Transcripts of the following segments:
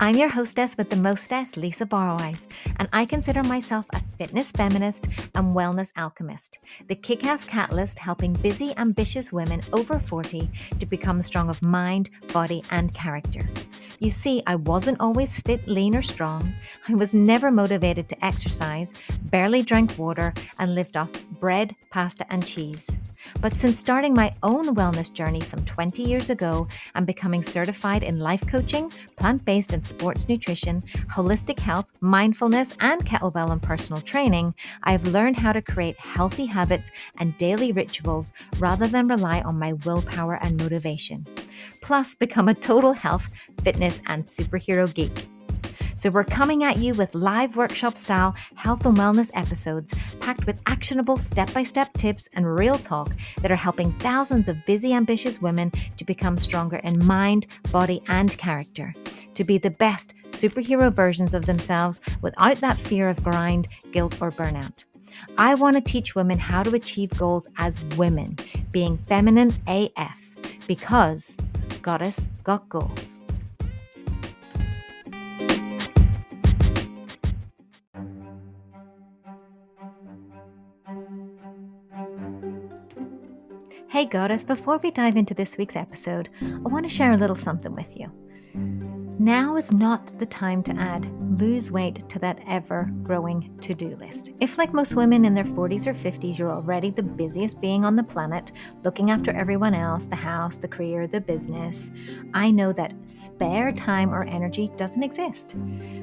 I'm your hostess with the mostess, Lisa Borrowice, and I consider myself a fitness feminist and wellness alchemist, the kick ass catalyst helping busy, ambitious women over 40 to become strong of mind, body, and character. You see, I wasn't always fit, lean, or strong. I was never motivated to exercise, barely drank water, and lived off bread, pasta, and cheese. But since starting my own wellness journey some 20 years ago and becoming certified in life coaching, plant based and sports nutrition, holistic health, mindfulness, and kettlebell and personal training, I've learned how to create healthy habits and daily rituals rather than rely on my willpower and motivation. Plus, become a total health, fitness, and superhero geek. So we're coming at you with live workshop style health and wellness episodes packed with actionable step by step tips and real talk that are helping thousands of busy, ambitious women to become stronger in mind, body, and character. To be the best superhero versions of themselves without that fear of grind, guilt, or burnout. I want to teach women how to achieve goals as women, being feminine AF, because Goddess got goals. Hey, Goddess, before we dive into this week's episode, I want to share a little something with you. Now is not the time to add lose weight to that ever growing to do list. If, like most women in their 40s or 50s, you're already the busiest being on the planet, looking after everyone else the house, the career, the business I know that spare time or energy doesn't exist.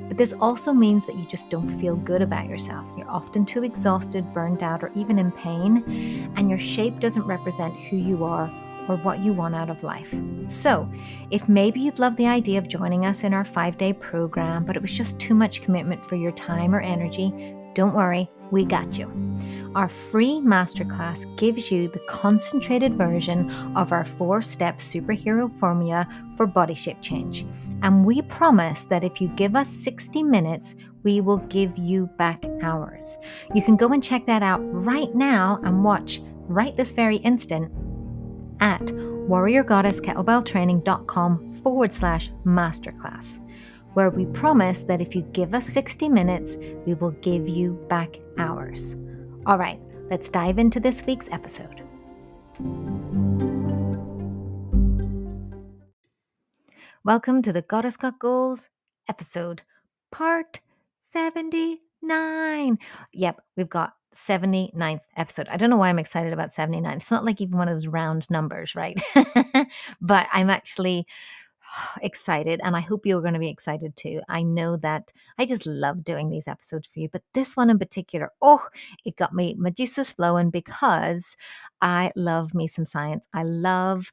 But this also means that you just don't feel good about yourself. You're often too exhausted, burned out, or even in pain, and your shape doesn't represent who you are or what you want out of life. So, if maybe you've loved the idea of joining us in our five day program, but it was just too much commitment for your time or energy, don't worry, we got you. Our free masterclass gives you the concentrated version of our four step superhero formula for body shape change. And we promise that if you give us 60 minutes, we will give you back hours. You can go and check that out right now and watch right this very instant at warriorgoddesskettlebelltraining.com forward slash masterclass, where we promise that if you give us 60 minutes, we will give you back hours. All right, let's dive into this week's episode. Welcome to the Goddess Got Goals episode, part 79. Yep, we've got 79th episode. I don't know why I'm excited about 79. It's not like even one of those round numbers, right? but I'm actually excited and I hope you're going to be excited too. I know that I just love doing these episodes for you, but this one in particular, oh, it got me juices flowing because I love me some science. I love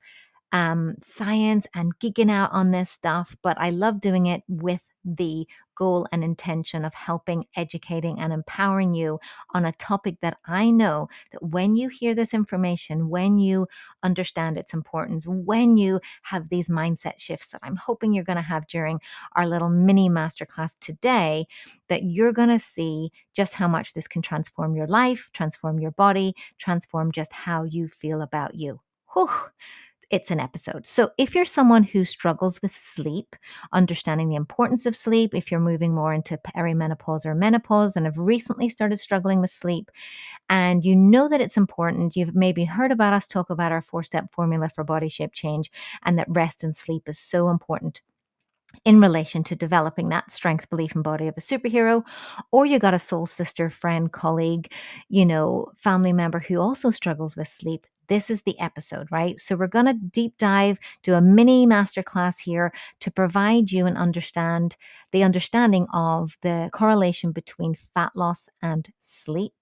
um, science and geeking out on this stuff, but I love doing it with the goal and intention of helping, educating, and empowering you on a topic that I know that when you hear this information, when you understand its importance, when you have these mindset shifts that I'm hoping you're going to have during our little mini masterclass today, that you're going to see just how much this can transform your life, transform your body, transform just how you feel about you. Whew it's an episode. So, if you're someone who struggles with sleep, understanding the importance of sleep, if you're moving more into perimenopause or menopause and have recently started struggling with sleep, and you know that it's important, you've maybe heard about us talk about our four step formula for body shape change and that rest and sleep is so important in relation to developing that strength, belief, and body of a superhero, or you got a soul sister, friend, colleague, you know, family member who also struggles with sleep, this is the episode, right? So we're going to deep dive, do a mini masterclass here to provide you and understand the understanding of the correlation between fat loss and sleep.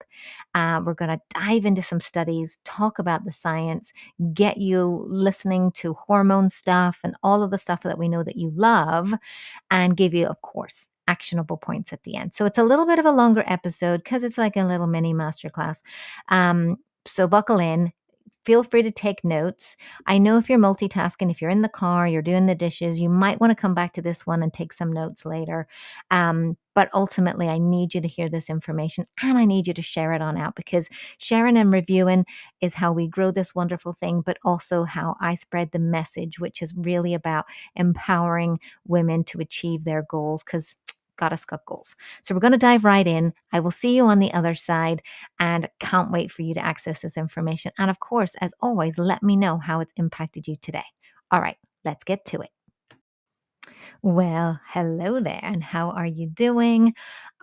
Uh, we're going to dive into some studies, talk about the science, get you listening to hormone stuff and all of the stuff that we know that you love, and give you, of course, actionable points at the end. So it's a little bit of a longer episode because it's like a little mini masterclass. Um, so buckle in, feel free to take notes. I know if you're multitasking, if you're in the car, you're doing the dishes, you might want to come back to this one and take some notes later. Um, But ultimately, I need you to hear this information and I need you to share it on out because sharing and reviewing is how we grow this wonderful thing, but also how I spread the message, which is really about empowering women to achieve their goals because Goddess Goals. So we're going to dive right in. I will see you on the other side and can't wait for you to access this information. And of course, as always, let me know how it's impacted you today. All right, let's get to it. Well, hello there, and how are you doing?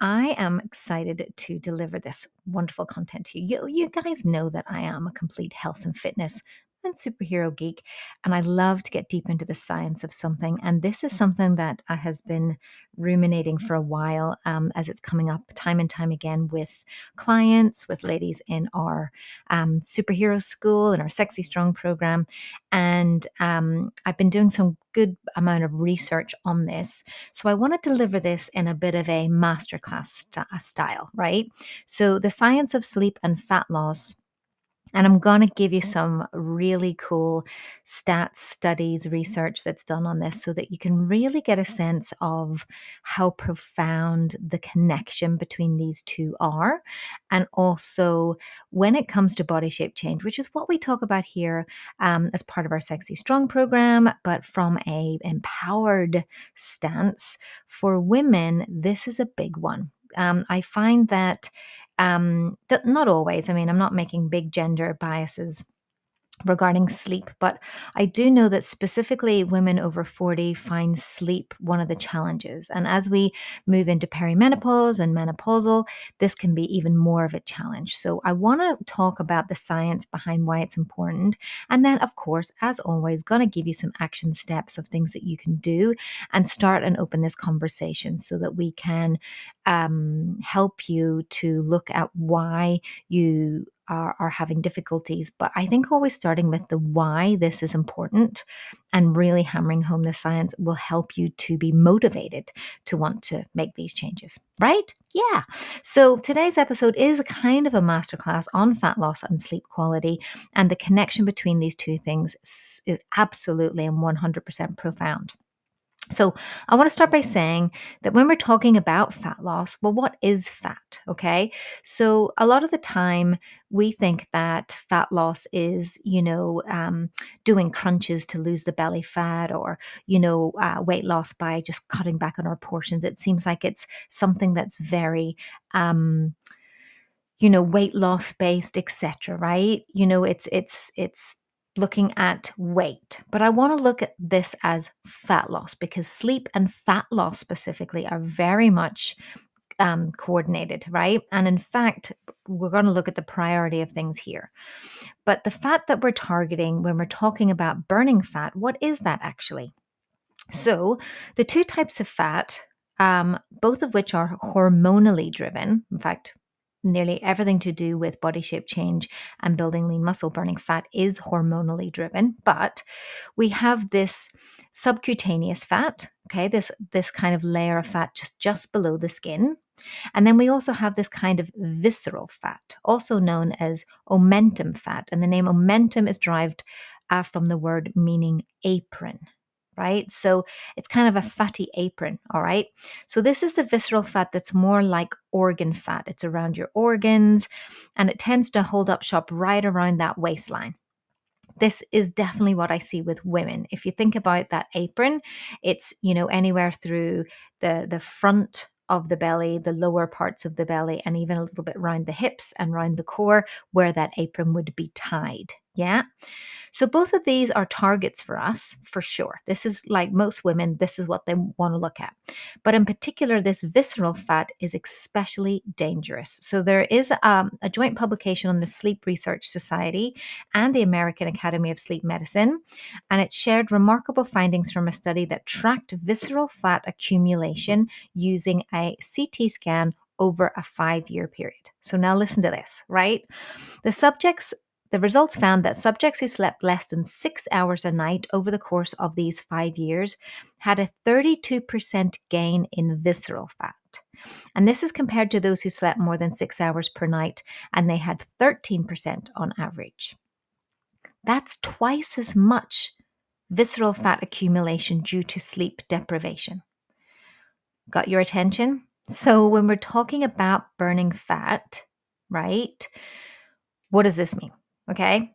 I am excited to deliver this wonderful content to you. You, you guys know that I am a complete health and fitness and superhero geek, and I love to get deep into the science of something. And this is something that I has been ruminating for a while um, as it's coming up time and time again with clients, with ladies in our um, superhero school and our Sexy Strong program. And um, I've been doing some good amount of research on this. So I want to deliver this in a bit of a masterclass st- style, right? So the science of sleep and fat loss and I'm going to give you some really cool stats, studies, research that's done on this so that you can really get a sense of how profound the connection between these two are. And also, when it comes to body shape change, which is what we talk about here um, as part of our Sexy Strong program, but from a empowered stance for women, this is a big one. Um, I find that um, not always. I mean, I'm not making big gender biases regarding sleep, but I do know that specifically women over 40 find sleep one of the challenges. And as we move into perimenopause and menopausal, this can be even more of a challenge. So I want to talk about the science behind why it's important. And then, of course, as always, going to give you some action steps of things that you can do and start and open this conversation so that we can um, help you to look at why you are, are having difficulties. But I think always starting with the why this is important and really hammering home the science will help you to be motivated to want to make these changes, right? Yeah. So today's episode is a kind of a masterclass on fat loss and sleep quality. And the connection between these two things is absolutely and 100% profound. So, I want to start by saying that when we're talking about fat loss, well, what is fat? Okay. So, a lot of the time we think that fat loss is, you know, um, doing crunches to lose the belly fat or, you know, uh, weight loss by just cutting back on our portions. It seems like it's something that's very, um, you know weight loss based etc right you know it's it's it's looking at weight, but I want to look at this as fat loss because sleep and fat loss specifically are very much um, coordinated, right? And in fact, we're going to look at the priority of things here. But the fat that we're targeting when we're talking about burning fat, what is that actually? So, the two types of fat, um, both of which are hormonally driven, in fact, nearly everything to do with body shape change and building lean muscle. Burning fat is hormonally driven but we have this subcutaneous fat okay? This this kind of layer of fat just just below the skin. And then we also have this kind of visceral fat also known as omentum fat. And the name omentum is derived uh, from the word meaning apron right? So it's kind of a fatty apron, all right? So this is the visceral fat that's more like organ fat. It's around your organs and it tends to hold up shop right around that waistline. This is definitely what I see with women. If you think about that apron, it's, you know, anywhere through the the front of the belly, the lower parts of the belly, and even a little bit around the hips and around the core where that apron would be tied. Yeah. So both of these are targets for us for sure. This is like most women, this is what they want to look at. But in particular, this visceral fat is especially dangerous. So there is um, a joint publication on the Sleep Research Society and the American Academy of Sleep Medicine, and it shared remarkable findings from a study that tracked visceral fat accumulation using a CT scan over a five year period. So now listen to this, right? The subjects the results found that subjects who slept less than six hours a night over the course of these five years had a 32% gain in visceral fat. And this is compared to those who slept more than six hours per night, and they had 13% on average. That's twice as much visceral fat accumulation due to sleep deprivation. Got your attention? So, when we're talking about burning fat, right? What does this mean? Okay.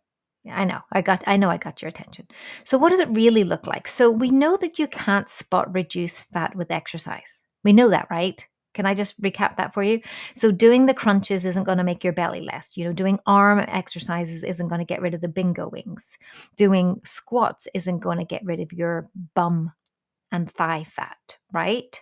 I know, I got, I know I got your attention. So, what does it really look like? So, we know that you can't spot reduce fat with exercise. We know that, right? Can I just recap that for you? So, doing the crunches isn't going to make your belly less. You know, doing arm exercises isn't going to get rid of the bingo wings. Doing squats isn't going to get rid of your bum and thigh fat, right?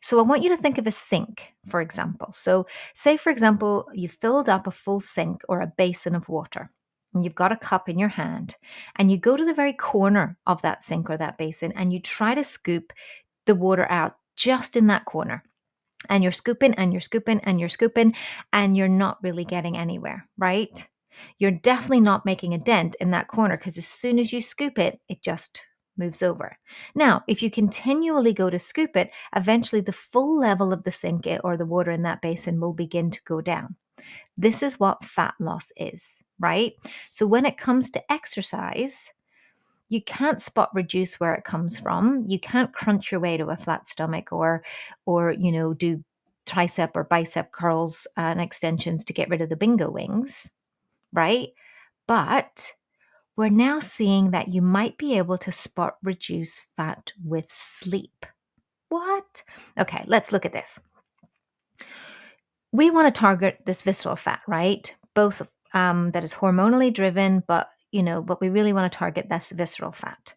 So, I want you to think of a sink, for example. So, say, for example, you filled up a full sink or a basin of water and you've got a cup in your hand and you go to the very corner of that sink or that basin and you try to scoop the water out just in that corner and you're scooping and you're scooping and you're scooping and you're not really getting anywhere, right? You're definitely not making a dent in that corner because as soon as you scoop it, it just moves over. Now, if you continually go to scoop it, eventually the full level of the sink or the water in that basin will begin to go down. This is what fat loss is, right? So when it comes to exercise, you can't spot reduce where it comes from. You can't crunch your way to a flat stomach or or you know do tricep or bicep curls and extensions to get rid of the bingo wings, right? But we're now seeing that you might be able to spot reduce fat with sleep. What? Okay, let's look at this. We want to target this visceral fat, right? Both um, that is hormonally driven, but you know, but we really want to target this visceral fat.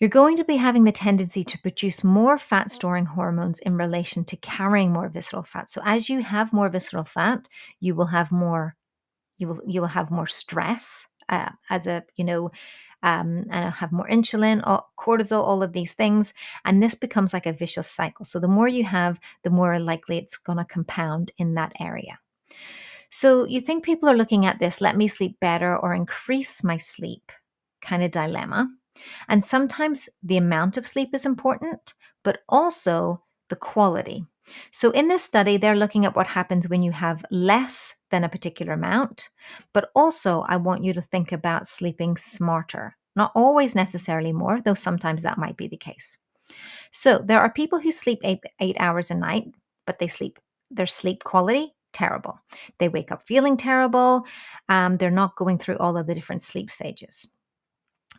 You're going to be having the tendency to produce more fat storing hormones in relation to carrying more visceral fat. So as you have more visceral fat, you will have more you will you will have more stress uh, as a you know um, and I'll have more insulin, cortisol, all of these things. And this becomes like a vicious cycle. So the more you have, the more likely it's going to compound in that area. So you think people are looking at this, let me sleep better or increase my sleep kind of dilemma. And sometimes the amount of sleep is important, but also the quality. So in this study, they're looking at what happens when you have less than a particular amount, but also I want you to think about sleeping smarter. Not always necessarily more, though sometimes that might be the case. So there are people who sleep eight, eight hours a night, but they sleep their sleep quality terrible. They wake up feeling terrible. Um, they're not going through all of the different sleep stages.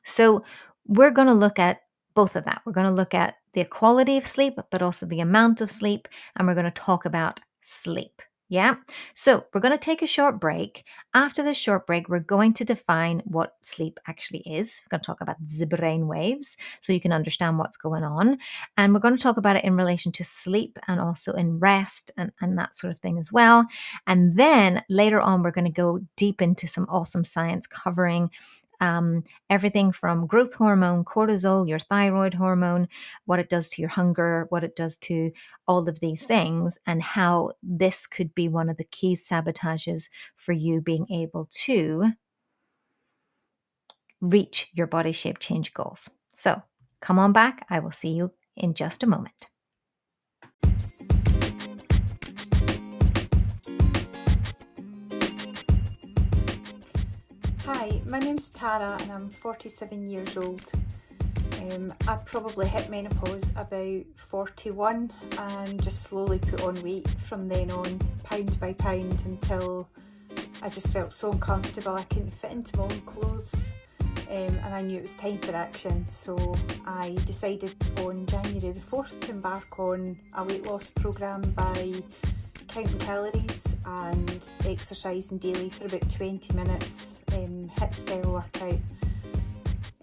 So, we're going to look at both of that. We're going to look at the quality of sleep, but also the amount of sleep, and we're going to talk about sleep. Yeah. So we're going to take a short break. After this short break, we're going to define what sleep actually is. We're going to talk about the brain waves so you can understand what's going on. And we're going to talk about it in relation to sleep and also in rest and, and that sort of thing as well. And then later on, we're going to go deep into some awesome science covering um, everything from growth hormone, cortisol, your thyroid hormone, what it does to your hunger, what it does to all of these things, and how this could be one of the key sabotages for you being able to reach your body shape change goals. So come on back. I will see you in just a moment. My name's Tara and I'm 47 years old. Um, I probably hit menopause about 41 and just slowly put on weight from then on, pound by pound, until I just felt so uncomfortable I couldn't fit into my own clothes. Um, and I knew it was time for action, so I decided on January the 4th to embark on a weight loss programme by counting calories and exercising daily for about 20 minutes um, HIIT style workout.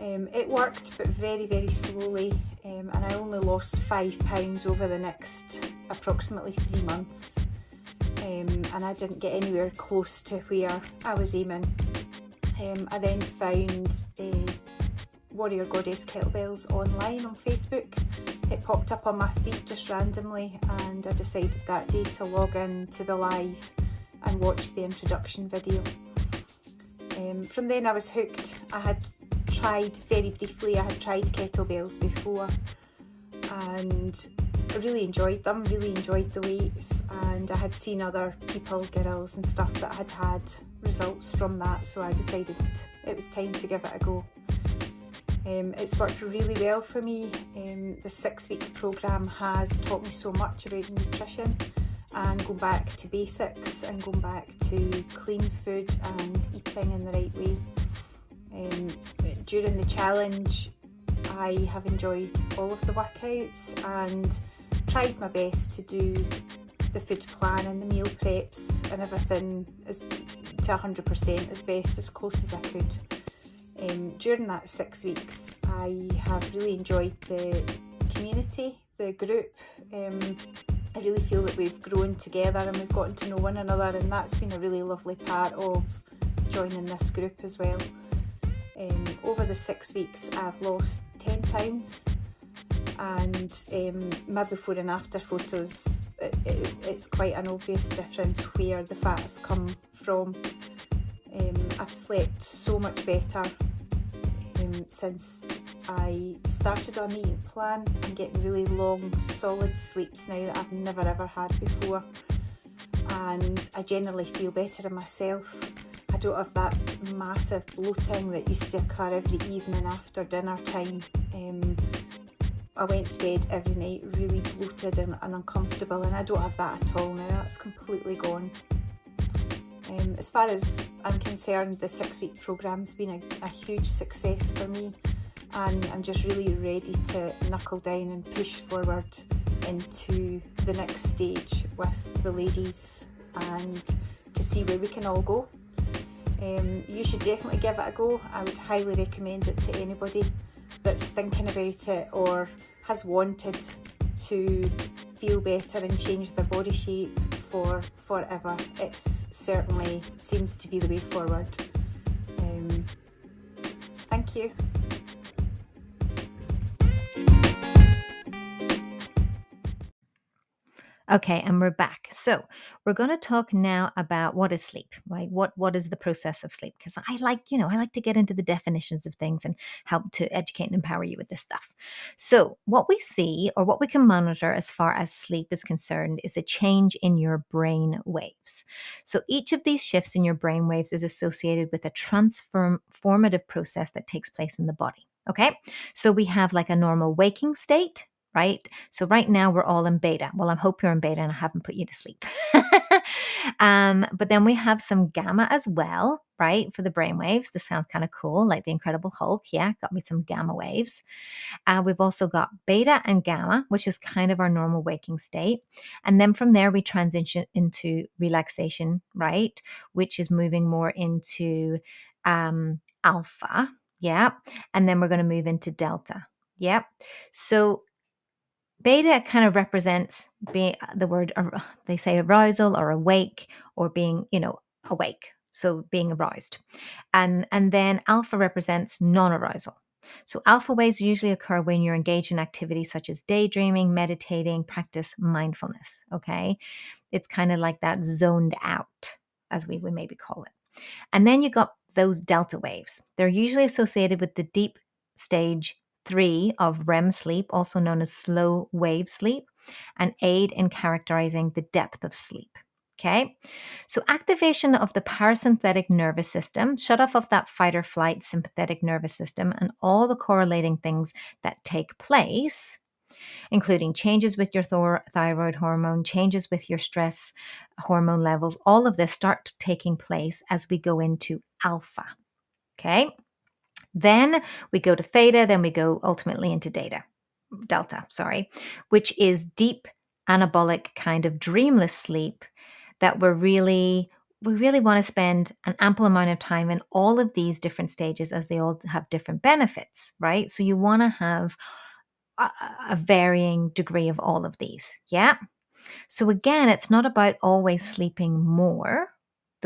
Um, it worked but very very slowly um, and I only lost five pounds over the next approximately three months um, and I didn't get anywhere close to where I was aiming. Um, I then found uh, Warrior Goddess kettlebells online on Facebook. It popped up on my feed just randomly and I decided that day to log in to the live and watch the introduction video. Um, from then I was hooked. I had tried very briefly, I had tried kettlebells before and I really enjoyed them, really enjoyed the weights and I had seen other people, girls and stuff that had had results from that so I decided it was time to give it a go. Um, it's worked really well for me. Um, the six week programme has taught me so much about nutrition and going back to basics and going back to clean food and eating in the right way. Um, during the challenge, I have enjoyed all of the workouts and tried my best to do the food plan and the meal preps and everything as, to 100% as best as close as I could. Um, during that six weeks I have really enjoyed the community, the group. Um, I really feel that we've grown together and we've gotten to know one another and that's been a really lovely part of joining this group as well. Um, over the six weeks I've lost 10 pounds and um, my before and after photos it, it, it's quite an obvious difference where the fat has come from. Um, I've slept so much better um, since I started on eating plan. I'm getting really long solid sleeps now that I've never ever had before and I generally feel better in myself. I don't have that massive bloating that used to occur every evening after dinner time. Um, I went to bed every night really bloated and, and uncomfortable and I don't have that at all now, that's completely gone. Um, as far as I'm concerned, the six week programme's been a, a huge success for me and I'm just really ready to knuckle down and push forward into the next stage with the ladies and to see where we can all go. Um, you should definitely give it a go. I would highly recommend it to anybody that's thinking about it or has wanted to feel better and change their body shape for forever. It certainly seems to be the way forward. Um, thank you. Okay, and we're back. So we're going to talk now about what is sleep, right? What what is the process of sleep? Because I like, you know, I like to get into the definitions of things and help to educate and empower you with this stuff. So what we see or what we can monitor as far as sleep is concerned is a change in your brain waves. So each of these shifts in your brain waves is associated with a transformative process that takes place in the body. Okay, so we have like a normal waking state, right? So right now we're all in beta. Well, I hope you're in beta and I haven't put you to sleep. um, but then we have some gamma as well, right? For the brain waves. This sounds kind of cool, like the Incredible Hulk. Yeah, got me some gamma waves. Uh, we've also got beta and gamma, which is kind of our normal waking state. And then from there, we transition into relaxation, right? Which is moving more into um, alpha. Yeah. And then we're going to move into delta. Yep. So beta kind of represents being the word they say arousal or awake or being you know awake so being aroused. And and then alpha represents non-arousal. So alpha waves usually occur when you're engaged in activities such as daydreaming meditating practice mindfulness okay? It's kind of like that zoned out as we would maybe call it. And then you got those delta waves. They're usually associated with the deep stage three of REM sleep, also known as slow wave sleep, and aid in characterizing the depth of sleep. Okay, so activation of the parasympathetic nervous system, shut off of that fight or flight sympathetic nervous system, and all the correlating things that take place, including changes with your th- thyroid hormone, changes with your stress hormone levels, all of this start taking place as we go into alpha. Okay, then we go to theta, then we go ultimately into data, delta, sorry, which is deep anabolic kind of dreamless sleep that we're really we really want to spend an ample amount of time in all of these different stages as they all have different benefits, right? So you want to have a, a varying degree of all of these. Yeah. So again, it's not about always sleeping more.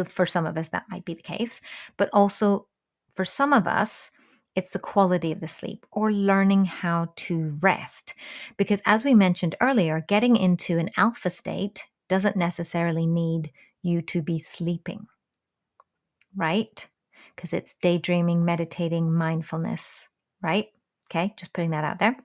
For some of us, that might be the case, but also for some of us, it's the quality of the sleep or learning how to rest. Because as we mentioned earlier, getting into an alpha state doesn't necessarily need you to be sleeping, right? Because it's daydreaming, meditating, mindfulness, right? Okay, just putting that out there.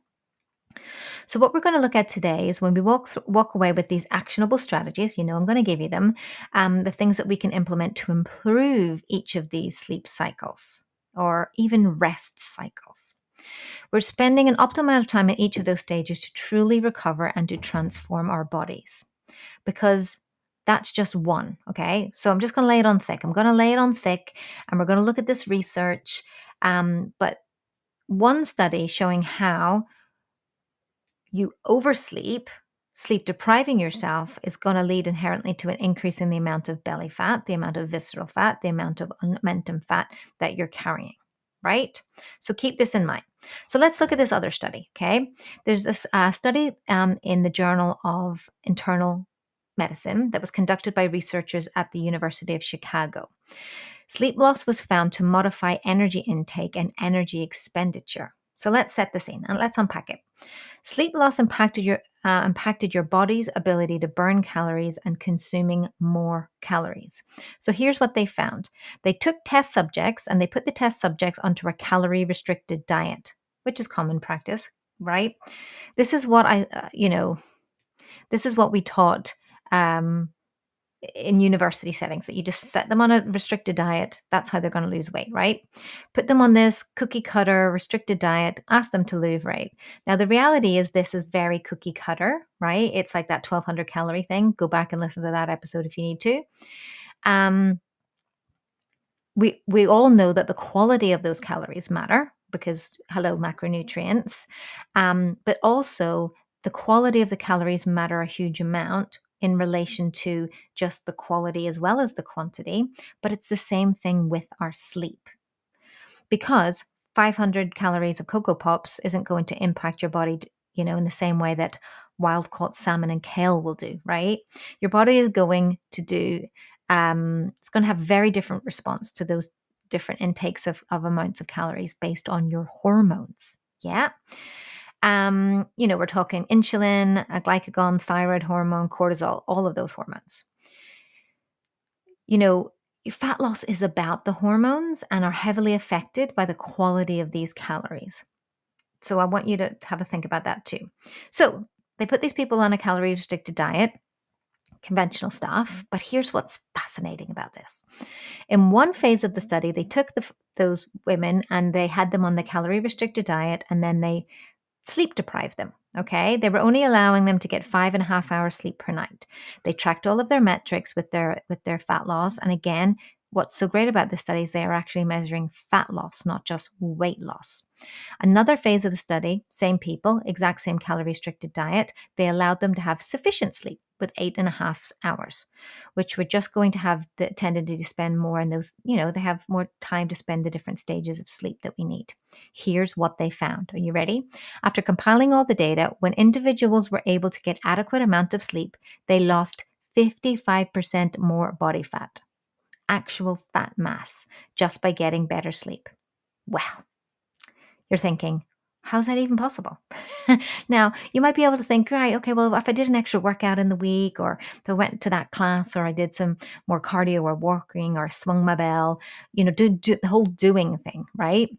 So, what we're going to look at today is when we walk walk away with these actionable strategies. You know, I'm going to give you them, um, the things that we can implement to improve each of these sleep cycles or even rest cycles. We're spending an optimal amount of time at each of those stages to truly recover and to transform our bodies. Because that's just one, okay? So I'm just going to lay it on thick. I'm going to lay it on thick and we're going to look at this research. Um, but one study showing how you oversleep, sleep depriving yourself is going to lead inherently to an increase in the amount of belly fat, the amount of visceral fat, the amount of omentum fat that you're carrying, right? So keep this in mind. So let's look at this other study, okay? There's this uh, study um, in the Journal of Internal Medicine that was conducted by researchers at the University of Chicago. Sleep loss was found to modify energy intake and energy expenditure. So let's set the scene and let's unpack it. Sleep loss impacted your uh, impacted your body's ability to burn calories and consuming more calories. So here's what they found. They took test subjects and they put the test subjects onto a calorie restricted diet, which is common practice, right? This is what I uh, you know, this is what we taught um, in university settings that you just set them on a restricted diet. That's how they're going to lose weight, right? Put them on this cookie cutter restricted diet, ask them to lose weight. Now, the reality is this is very cookie cutter, right? It's like that 1200 calorie thing. Go back and listen to that episode if you need to. Um, we, we all know that the quality of those calories matter because hello macronutrients um, but also the quality of the calories matter a huge amount in relation to just the quality as well as the quantity, but it's the same thing with our sleep. Because 500 calories of Coco Pops isn't going to impact your body, you know, in the same way that wild caught salmon and kale will do, right? Your body is going to do, um, it's going to have very different response to those different intakes of, of amounts of calories based on your hormones. Yeah. Um, you know, we're talking insulin, a glucagon, thyroid hormone, cortisol, all of those hormones. You know, fat loss is about the hormones and are heavily affected by the quality of these calories. So I want you to have a think about that too. So they put these people on a calorie restricted diet, conventional stuff, but here's what's fascinating about this. In one phase of the study, they took the, those women and they had them on the calorie restricted diet and then they sleep deprived them. Okay. They were only allowing them to get five and a half hours sleep per night. They tracked all of their metrics with their with their fat loss. And again, what's so great about the studies, they are actually measuring fat loss, not just weight loss. Another phase of the study, same people, exact same calorie restricted diet, they allowed them to have sufficient sleep with eight and a half hours, which we're just going to have the tendency to spend more in those, you know, they have more time to spend the different stages of sleep that we need. Here's what they found. Are you ready? After compiling all the data, when individuals were able to get adequate amount of sleep, they lost 55% more body fat, actual fat mass, just by getting better sleep. Well, you're thinking, how's that even possible? now, you might be able to think, right, okay, well, if I did an extra workout in the week, or if I went to that class, or I did some more cardio or walking, or swung my bell, you know, do, do the whole doing thing, right?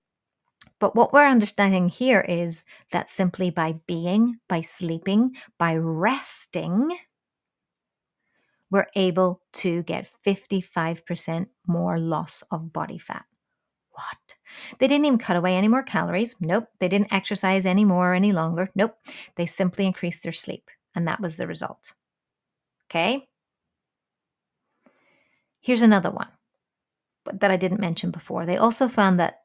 But what we're understanding here is that simply by being, by sleeping, by resting, we're able to get 55% more loss of body fat. What? They didn't even cut away any more calories. Nope. They didn't exercise any more any longer. Nope. They simply increased their sleep. And that was the result. Okay. Here's another one that I didn't mention before. They also found that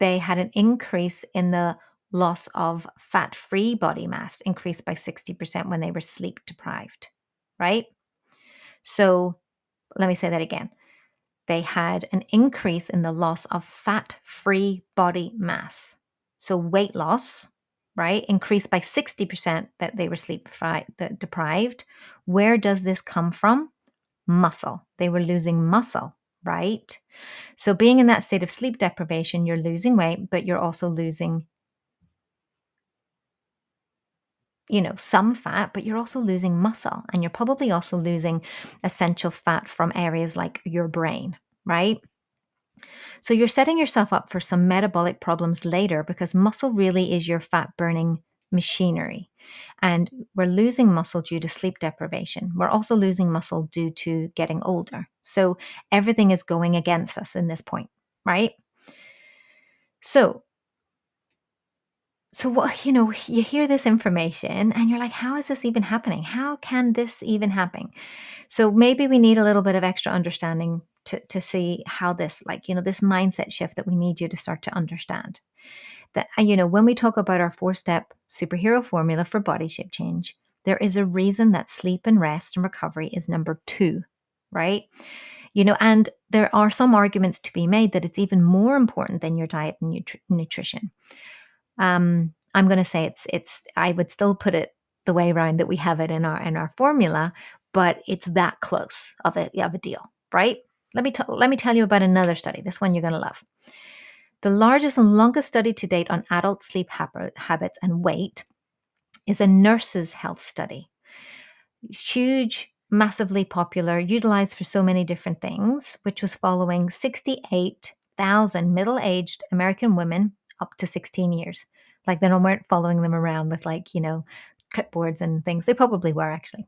they had an increase in the loss of fat free body mass, increased by 60% when they were sleep deprived, right? So let me say that again they had an increase in the loss of fat free body mass. So, weight loss, right, increased by 60% that they were sleep deprived. Where does this come from? Muscle. They were losing muscle, right? So, being in that state of sleep deprivation, you're losing weight, but you're also losing you know, some fat, but you're also losing muscle and you're probably also losing essential fat from areas like your brain, right? So you're setting yourself up for some metabolic problems later because muscle really is your fat burning machinery. And we're losing muscle due to sleep deprivation. We're also losing muscle due to getting older. So everything is going against us in this point, right? So so what you know you hear this information and you're like how is this even happening? How can this even happen? So maybe we need a little bit of extra understanding to, to see how this like you know this mindset shift that we need you to start to understand. That uh, you know when we talk about our four step superhero formula for body shape change there is a reason that sleep and rest and recovery is number two right? You know and there are some arguments to be made that it's even more important than your diet and nutri- nutrition um, I'm going to say it's it's. I would still put it the way around that we have it in our in our formula, but it's that close of a of a deal, right? Let me t- let me tell you about another study. This one you're going to love. The largest and longest study to date on adult sleep habits and weight is a nurses' health study. Huge, massively popular, utilized for so many different things, which was following 68,000 middle aged American women up to 16 years. Like they weren't following them around with like, you know, clipboards and things. They probably were actually.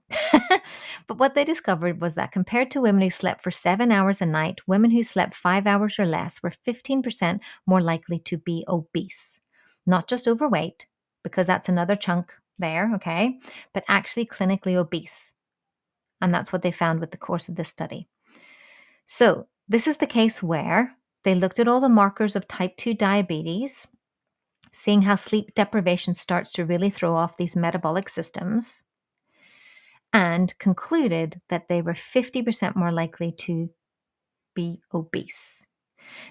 but what they discovered was that compared to women who slept for seven hours a night, women who slept five hours or less were 15% more likely to be obese. Not just overweight, because that's another chunk there, okay, but actually clinically obese. And that's what they found with the course of this study. So, this is the case where they looked at all the markers of type 2 diabetes, seeing how sleep deprivation starts to really throw off these metabolic systems, and concluded that they were 50% more likely to be obese.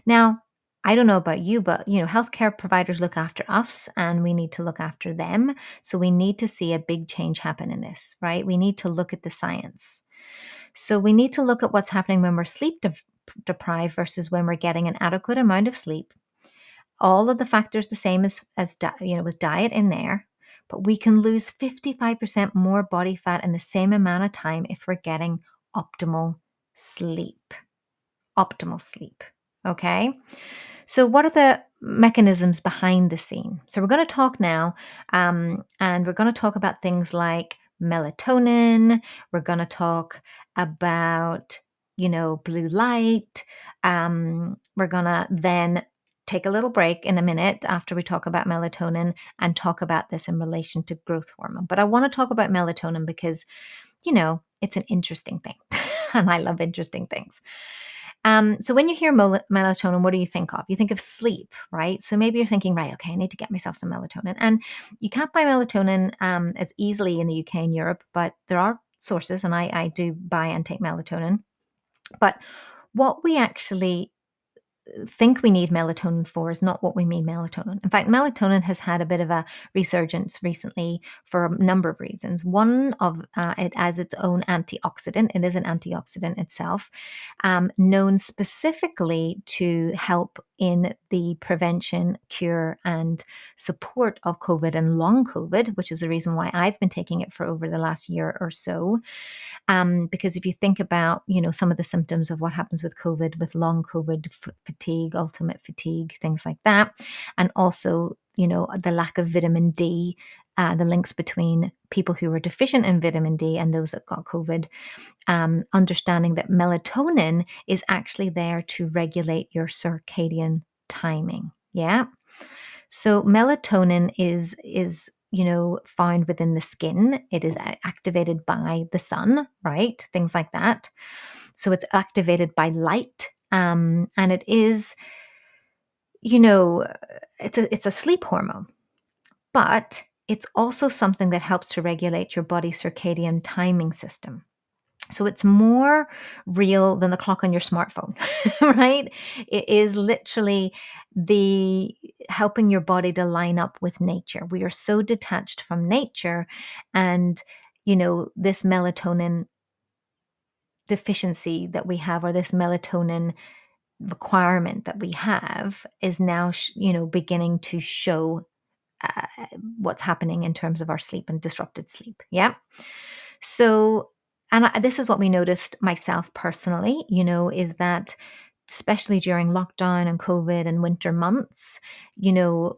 Now, I don't know about you, but you know, healthcare providers look after us and we need to look after them. So we need to see a big change happen in this, right? We need to look at the science. So we need to look at what's happening when we're sleep de- deprived versus when we're getting an adequate amount of sleep. All of the factors the same as as di- you know with diet in there, but we can lose 55% more body fat in the same amount of time if we're getting optimal sleep. Optimal sleep. Okay? So, what are the mechanisms behind the scene? So, we're going to talk now, um, and we're going to talk about things like melatonin. We're going to talk about, you know, blue light. Um, we're going to then take a little break in a minute after we talk about melatonin and talk about this in relation to growth hormone. But I want to talk about melatonin because, you know, it's an interesting thing. and I love interesting things. Um, so when you hear melatonin, what do you think of? You think of sleep, right? So maybe you're thinking, right, okay, I need to get myself some melatonin. And you can't buy melatonin um, as easily in the UK and Europe, but there are sources, and I, I do buy and take melatonin. But what we actually think we need melatonin for is not what we mean melatonin. In fact, melatonin has had a bit of a resurgence recently for a number of reasons. One of uh, it as its own antioxidant, it is an antioxidant itself, um, known specifically to help in the prevention, cure, and support of COVID and long COVID, which is the reason why I've been taking it for over the last year or so. Um, because if you think about, you know, some of the symptoms of what happens with COVID, with long COVID, f- fatigue, ultimate fatigue, things like that, and also, you know, the lack of vitamin D uh, the links between people who were deficient in vitamin D and those that got COVID, um, understanding that melatonin is actually there to regulate your circadian timing. Yeah. So melatonin is is you know found within the skin. It is activated by the sun, right? Things like that. So it's activated by light, um, and it is, you know, it's a it's a sleep hormone, but it's also something that helps to regulate your body's circadian timing system. So it's more real than the clock on your smartphone, right? It is literally the helping your body to line up with nature. We are so detached from nature and you know this melatonin deficiency that we have or this melatonin requirement that we have is now you know beginning to show uh, what's happening in terms of our sleep and disrupted sleep. Yeah. So, and I, this is what we noticed myself personally, you know, is that especially during lockdown and COVID and winter months, you know,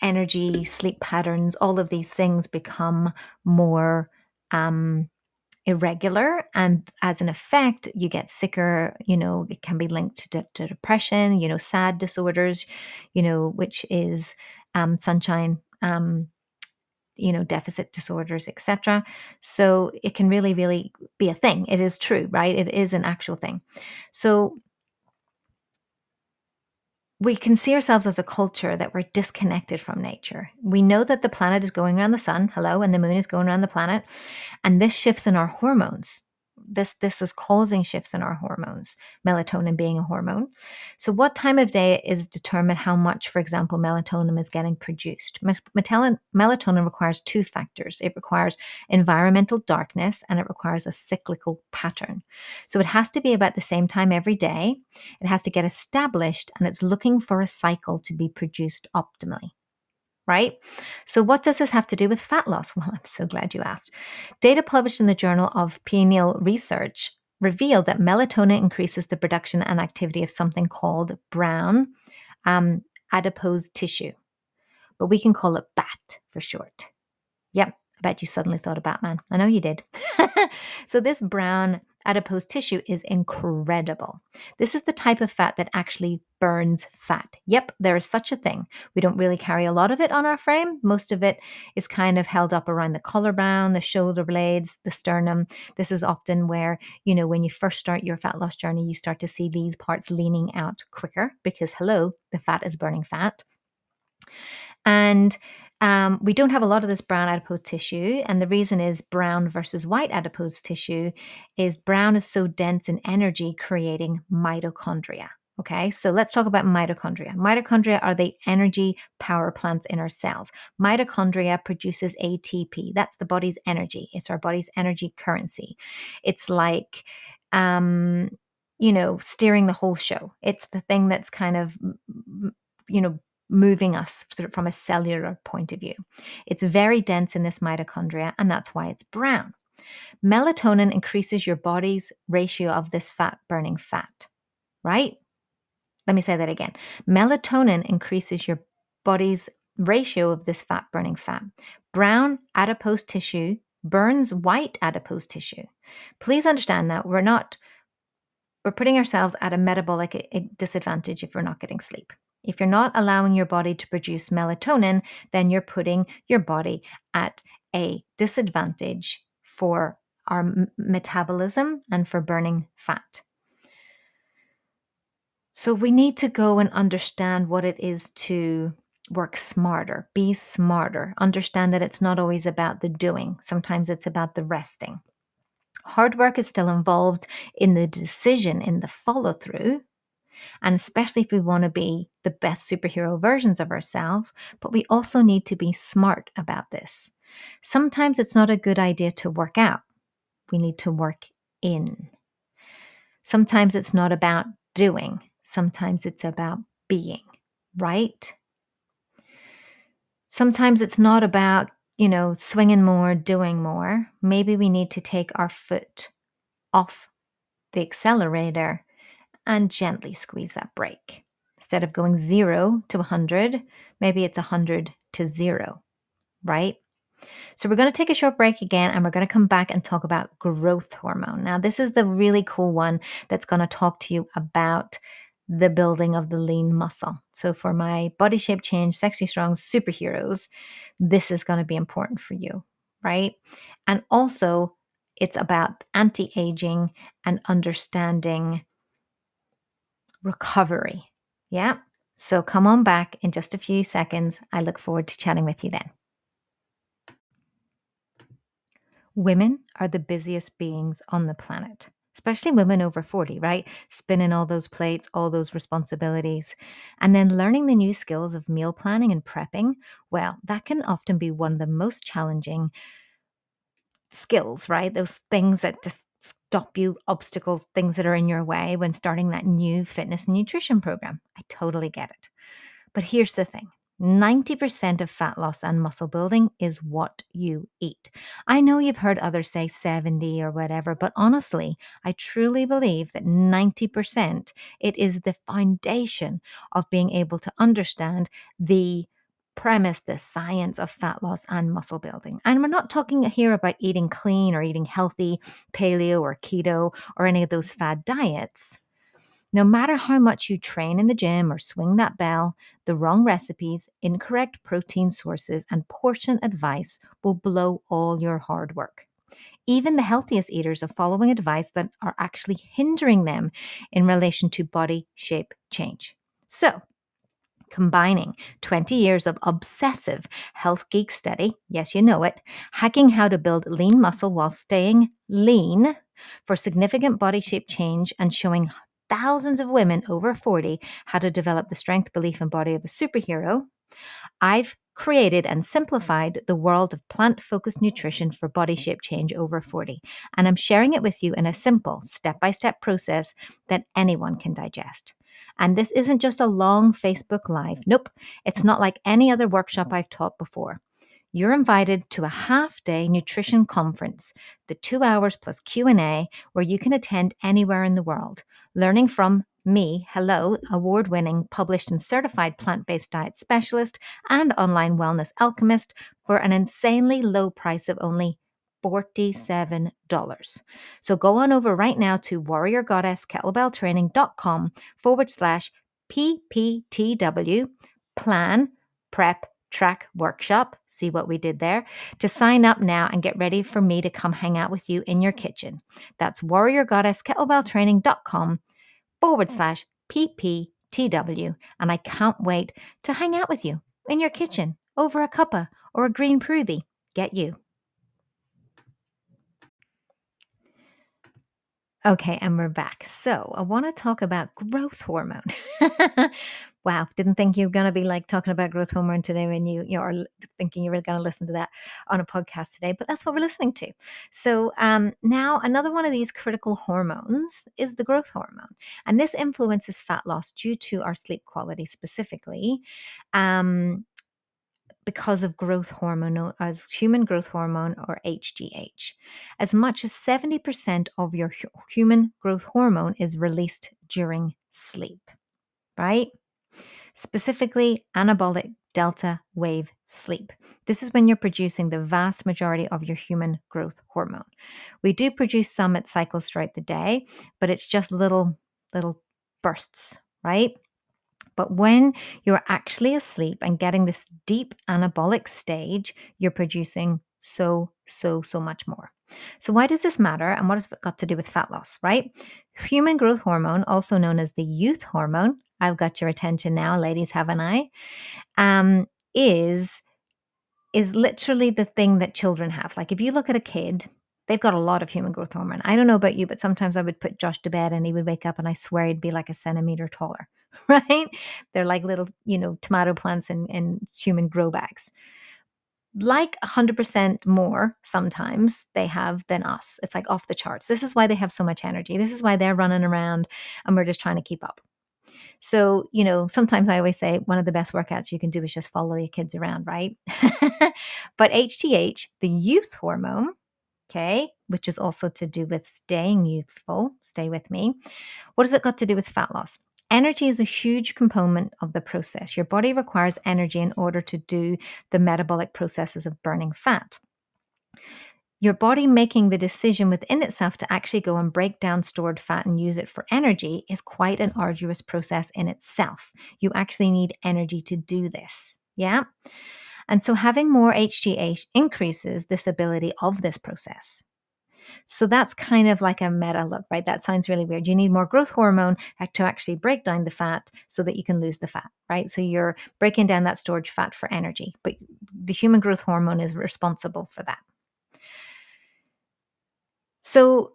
energy, sleep patterns, all of these things become more um, irregular. And as an effect, you get sicker. You know, it can be linked to, to depression, you know, sad disorders, you know, which is um, sunshine um, you know, deficit disorders, etc. So it can really, really be a thing. It is true, right? It is an actual thing. So we can see ourselves as a culture that we're disconnected from nature. We know that the planet is going around the sun, hello, and the moon is going around the planet, and this shifts in our hormones this this is causing shifts in our hormones melatonin being a hormone. So what time of day is determined how much for example melatonin is getting produced? Melatonin requires two factors. It requires environmental darkness and it requires a cyclical pattern. So it has to be about the same time every day. It has to get established and it's looking for a cycle to be produced optimally right? So, what does this have to do with fat loss? Well, I'm so glad you asked. Data published in the Journal of Pineal Research revealed that melatonin increases the production and activity of something called brown um, adipose tissue, but we can call it BAT for short. Yep, I bet you suddenly thought of Batman. I know you did. so, this brown adipose tissue is incredible. This is the type of fat that actually burns fat. Yep, there is such a thing. We don't really carry a lot of it on our frame. Most of it is kind of held up around the collarbone, the shoulder blades, the sternum. This is often where, you know, when you first start your fat loss journey, you start to see these parts leaning out quicker because, hello, the fat is burning fat. And um, we don't have a lot of this brown adipose tissue, and the reason is brown versus white adipose tissue is brown is so dense in energy, creating mitochondria. Okay, so let's talk about mitochondria. Mitochondria are the energy power plants in our cells. Mitochondria produces ATP. That's the body's energy. It's our body's energy currency. It's like, um, you know, steering the whole show. It's the thing that's kind of, you know, moving us from a cellular point of view. It's very dense in this mitochondria, and that's why it's brown. Melatonin increases your body's ratio of this fat burning fat, right? Let me say that again. Melatonin increases your body's ratio of this fat burning fat. Brown adipose tissue burns white adipose tissue. Please understand that we're not we're putting ourselves at a metabolic eh, disadvantage if we're not getting sleep. If you're not allowing your body to produce melatonin, then you're putting your body at a disadvantage for our m- metabolism and for burning fat. So we need to go and understand what it is to work smarter, be smarter, understand that it's not always about the doing, sometimes it's about the resting. Hard work is still involved in the decision, in the follow through, and especially if we want to be the best superhero versions of ourselves, but we also need to be smart about this. Sometimes it's not a good idea to work out, we need to work in. Sometimes it's not about doing, sometimes it's about being, right? Sometimes it's not about, you know, swinging more, doing more. Maybe we need to take our foot off the accelerator and gently squeeze that brake. Instead of going zero to 100, maybe it's 100 to zero, right? So we're going to take a short break again and we're going to come back and talk about growth hormone. Now, this is the really cool one that's going to talk to you about the building of the lean muscle. So for my body shape change, sexy strong superheroes, this is going to be important for you, right? And also, it's about anti aging and understanding recovery. Yeah. So come on back in just a few seconds. I look forward to chatting with you then. Women are the busiest beings on the planet, especially women over 40, right? Spinning all those plates, all those responsibilities, and then learning the new skills of meal planning and prepping. Well, that can often be one of the most challenging skills, right? Those things that just stop you, obstacles, things that are in your way when starting that new fitness and nutrition program. I totally get it. But here's the thing 90% of fat loss and muscle building is what you eat. I know you've heard others say 70 or whatever, but honestly, I truly believe that 90% it is the foundation of being able to understand the premise the science of fat loss and muscle building. And we're not talking here about eating clean or eating healthy, paleo or keto or any of those fad diets. No matter how much you train in the gym or swing that bell, the wrong recipes, incorrect protein sources, and portion advice will blow all your hard work. Even the healthiest eaters are following advice that are actually hindering them in relation to body shape change. So, combining 20 years of obsessive health geek study, yes, you know it, hacking how to build lean muscle while staying lean for significant body shape change and showing thousands of women over 40 how to develop the strength, belief, and body of a superhero, I've created and simplified the world of plant focused nutrition for body shape change over 40. And I'm sharing it with you in a simple step by step process that anyone can digest. And this isn't just a long Facebook Live. Nope, it's not like any other workshop I've taught before. You're invited to a half-day nutrition conference, the 2 hours plus Q&A where you can attend anywhere in the world, learning from me, hello, award winning, published and certified plant based diet specialist and online wellness alchemist for an insanely low price of only $47. So go on over right now to warriorgoddesskettlebelltraining.com forward slash PPTW plan prep track workshop. See what we did there? To sign up now and get ready for me to come hang out with you in your kitchen. That's warriorgoddesskettlebelltraining.com forward slash PPTW. And I can't wait to hang out with you in your kitchen over a cuppa or a green proothie. Get you. Okay, and we're back. So I want to talk about growth hormone. wow, didn't think you were going to be like talking about growth hormone today when you you are thinking you were going to listen to that on a podcast today, but that's what we're listening to. So um, now another one of these critical hormones is the growth hormone, and this influences fat loss due to our sleep quality specifically. Um, because of growth hormone, as human growth hormone or HGH. As much as 70% of your human growth hormone is released during sleep, right? Specifically, anabolic delta wave sleep. This is when you're producing the vast majority of your human growth hormone. We do produce some at cycles throughout the day, but it's just little, little bursts, right? But when you're actually asleep and getting this deep anabolic stage, you're producing so, so, so much more. So, why does this matter and what has it got to do with fat loss, right? Human growth hormone, also known as the youth hormone, I've got your attention now, ladies, haven't I? Um, is is literally the thing that children have. Like if you look at a kid, they've got a lot of human growth hormone. I don't know about you, but sometimes I would put Josh to bed and he would wake up and I swear he'd be like a centimeter taller. right? They're like little, you know, tomato plants in, in human grow bags. Like 100% more sometimes they have than us. It's like off the charts. This is why they have so much energy. This is why they're running around and we're just trying to keep up. So, you know, sometimes I always say one of the best workouts you can do is just follow your kids around, right? but HGH, the youth hormone, okay, which is also to do with staying youthful, stay with me. What has it got to do with fat loss? Energy is a huge component of the process. Your body requires energy in order to do the metabolic processes of burning fat. Your body making the decision within itself to actually go and break down stored fat and use it for energy is quite an arduous process in itself. You actually need energy to do this. Yeah. And so having more HGH increases this ability of this process. So that's kind of like a meta look, right? That sounds really weird. You need more growth hormone to actually break down the fat so that you can lose the fat, right? So you're breaking down that storage fat for energy, but the human growth hormone is responsible for that. So,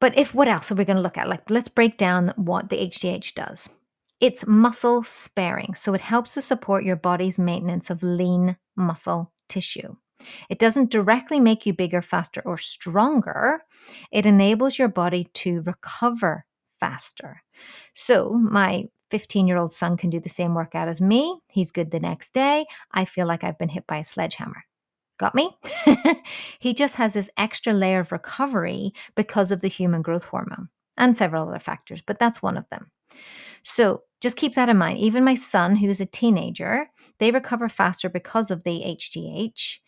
but if what else are we going to look at? Like, let's break down what the HGH does. It's muscle sparing, so it helps to support your body's maintenance of lean muscle tissue. It doesn't directly make you bigger, faster, or stronger. It enables your body to recover faster. So, my 15 year old son can do the same workout as me. He's good the next day. I feel like I've been hit by a sledgehammer. Got me? he just has this extra layer of recovery because of the human growth hormone and several other factors, but that's one of them. So just keep that in mind. Even my son, who's a teenager, they recover faster because of the HGH.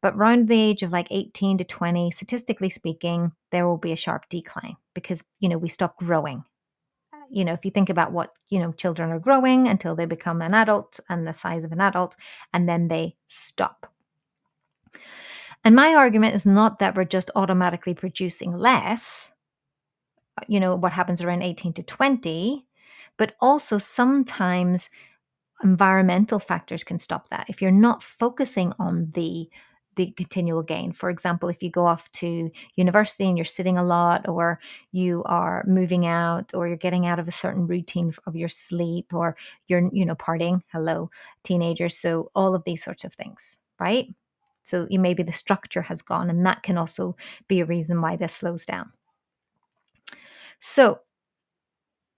But around the age of like 18 to 20, statistically speaking, there will be a sharp decline because, you know, we stop growing. you know, if you think about what, you know, children are growing until they become an adult and the size of an adult, and then they stop. And my argument is not that we're just automatically producing less, you know, what happens around 18 to 20, but also sometimes environmental factors can stop that. If you're not focusing on the the continual gain. For example, if you go off to university and you're sitting a lot, or you are moving out, or you're getting out of a certain routine of your sleep, or you're, you know, partying, hello, teenagers. So, all of these sorts of things, right? So, you maybe the structure has gone, and that can also be a reason why this slows down. So,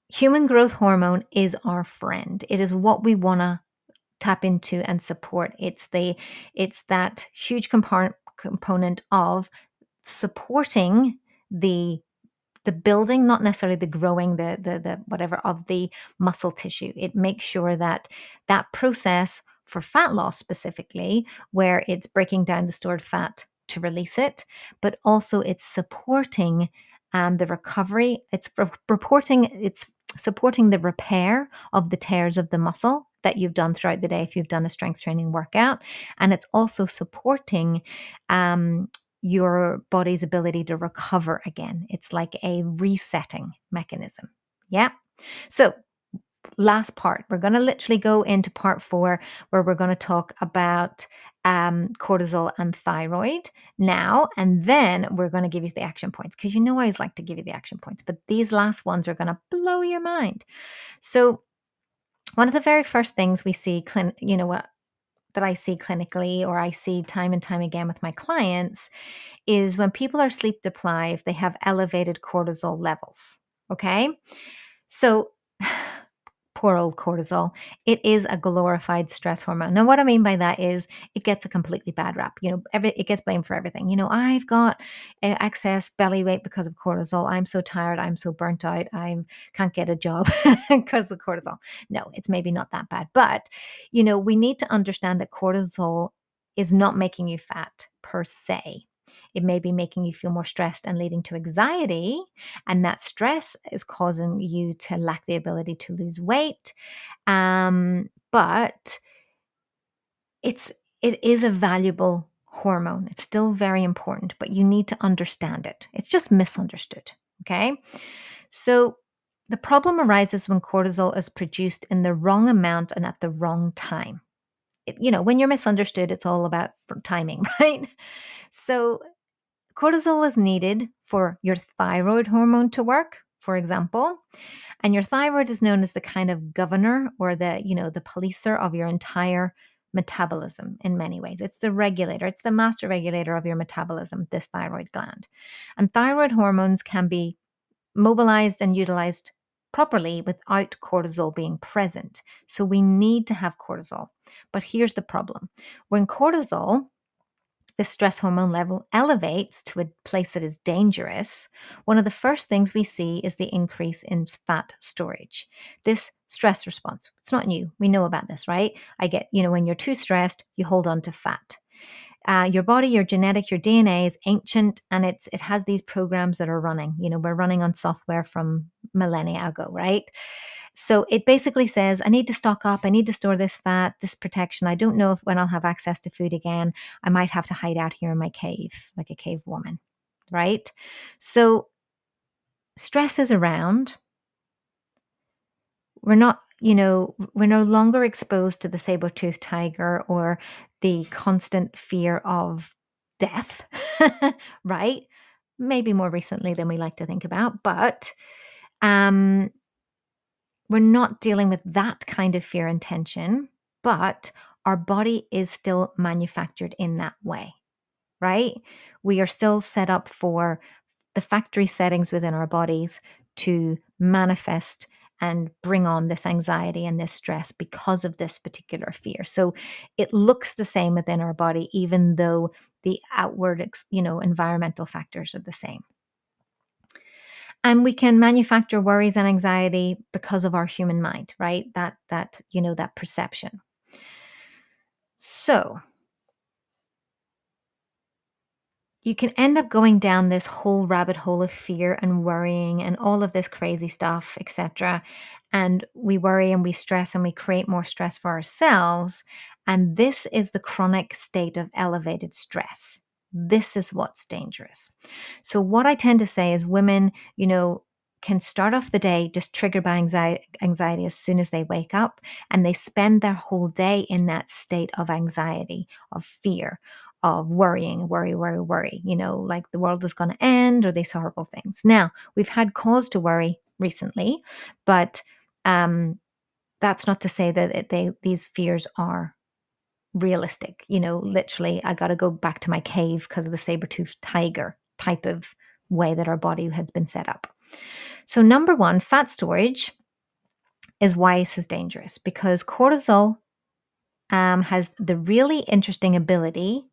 human growth hormone is our friend. It is what we want to tap into and support. It's the it's that huge component component of supporting the the building not necessarily the growing the the the whatever of the muscle tissue. It makes sure that that process for fat loss specifically where it's breaking down the stored fat to release it but also it's supporting um, the recovery. It's reporting it's supporting the repair of the tears of the muscle that you've done throughout the day if you've done a strength training workout. And it's also supporting um, your body's ability to recover again. It's like a resetting mechanism. Yeah. So, last part, we're going to literally go into part four where we're going to talk about um, cortisol and thyroid now, and then we're going to give you the action points because you know I always like to give you the action points, but these last ones are going to blow your mind. So, one of the very first things we see, clin- you know, what that I see clinically or I see time and time again with my clients is when people are sleep deprived, they have elevated cortisol levels. Okay. So poor old cortisol. It is a glorified stress hormone. Now, what I mean by that is it gets a completely bad rap. You know, every, it gets blamed for everything. You know, I've got uh, excess belly weight because of cortisol. I'm so tired. I'm so burnt out. I can't get a job because of cortisol. No, it's maybe not that bad. But, you know, we need to understand that cortisol is not making you fat per se. It may be making you feel more stressed and leading to anxiety. And that stress is causing you to lack the ability to lose weight. Um, but it's it is a valuable hormone. It's still very important, but you need to understand it. It's just misunderstood. Okay. So the problem arises when cortisol is produced in the wrong amount and at the wrong time. It, you know, when you're misunderstood, it's all about timing, right? So Cortisol is needed for your thyroid hormone to work, for example. And your thyroid is known as the kind of governor or the, you know, the policer of your entire metabolism in many ways. It's the regulator, it's the master regulator of your metabolism, this thyroid gland. And thyroid hormones can be mobilized and utilized properly without cortisol being present. So we need to have cortisol. But here's the problem when cortisol the stress hormone level elevates to a place that is dangerous, one of the first things we see is the increase in fat storage. This stress response, it's not new. We know about this, right? I get, you know, when you're too stressed, you hold on to fat. Uh, your body, your genetics, your DNA is ancient, and it's it has these programs that are running. You know, we're running on software from millennia ago, right? So it basically says, I need to stock up, I need to store this fat, this protection. I don't know if when I'll have access to food again. I might have to hide out here in my cave, like a cave woman, right? So stress is around. We're not, you know, we're no longer exposed to the saber toothed tiger or the constant fear of death, right? Maybe more recently than we like to think about, but um we're not dealing with that kind of fear and tension, but our body is still manufactured in that way, right? We are still set up for the factory settings within our bodies to manifest and bring on this anxiety and this stress because of this particular fear. So it looks the same within our body, even though the outward, you know, environmental factors are the same. And we can manufacture worries and anxiety because of our human mind, right? That that, you know, that perception. So, you can end up going down this whole rabbit hole of fear and worrying and all of this crazy stuff, etc. And we worry and we stress and we create more stress for ourselves. And this is the chronic state of elevated stress. This is what's dangerous. So, what I tend to say is women, you know, can start off the day just triggered by anxiety, anxiety as soon as they wake up, and they spend their whole day in that state of anxiety, of fear, of worrying, worry, worry, worry, you know, like the world is going to end or these horrible things. Now, we've had cause to worry recently, but um, that's not to say that they these fears are realistic. You know, literally, I got to go back to my cave because of the saber-toothed tiger type of way that our body has been set up. So, number one, fat storage is why this is dangerous because cortisol um, has the really interesting ability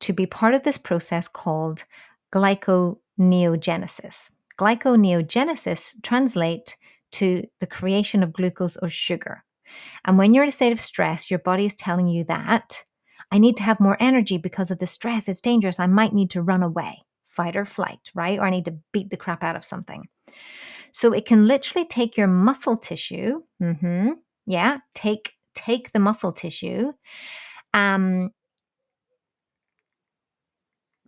to be part of this process called glyconeogenesis. Glyconeogenesis translate to the creation of glucose or sugar. And when you're in a state of stress, your body is telling you that I need to have more energy because of the stress. It's dangerous. I might need to run away, fight or flight, right? Or I need to beat the crap out of something. So it can literally take your muscle tissue. Mm-hmm, yeah, take take the muscle tissue um,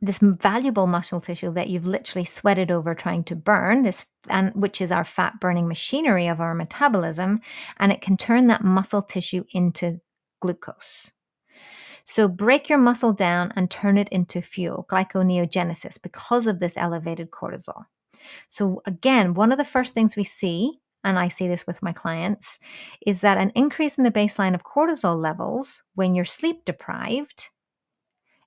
this valuable muscle tissue that you've literally sweated over trying to burn this and which is our fat burning machinery of our metabolism and it can turn that muscle tissue into glucose. So break your muscle down and turn it into fuel glyconeogenesis because of this elevated cortisol. So again one of the first things we see and I see this with my clients, is that an increase in the baseline of cortisol levels when you're sleep deprived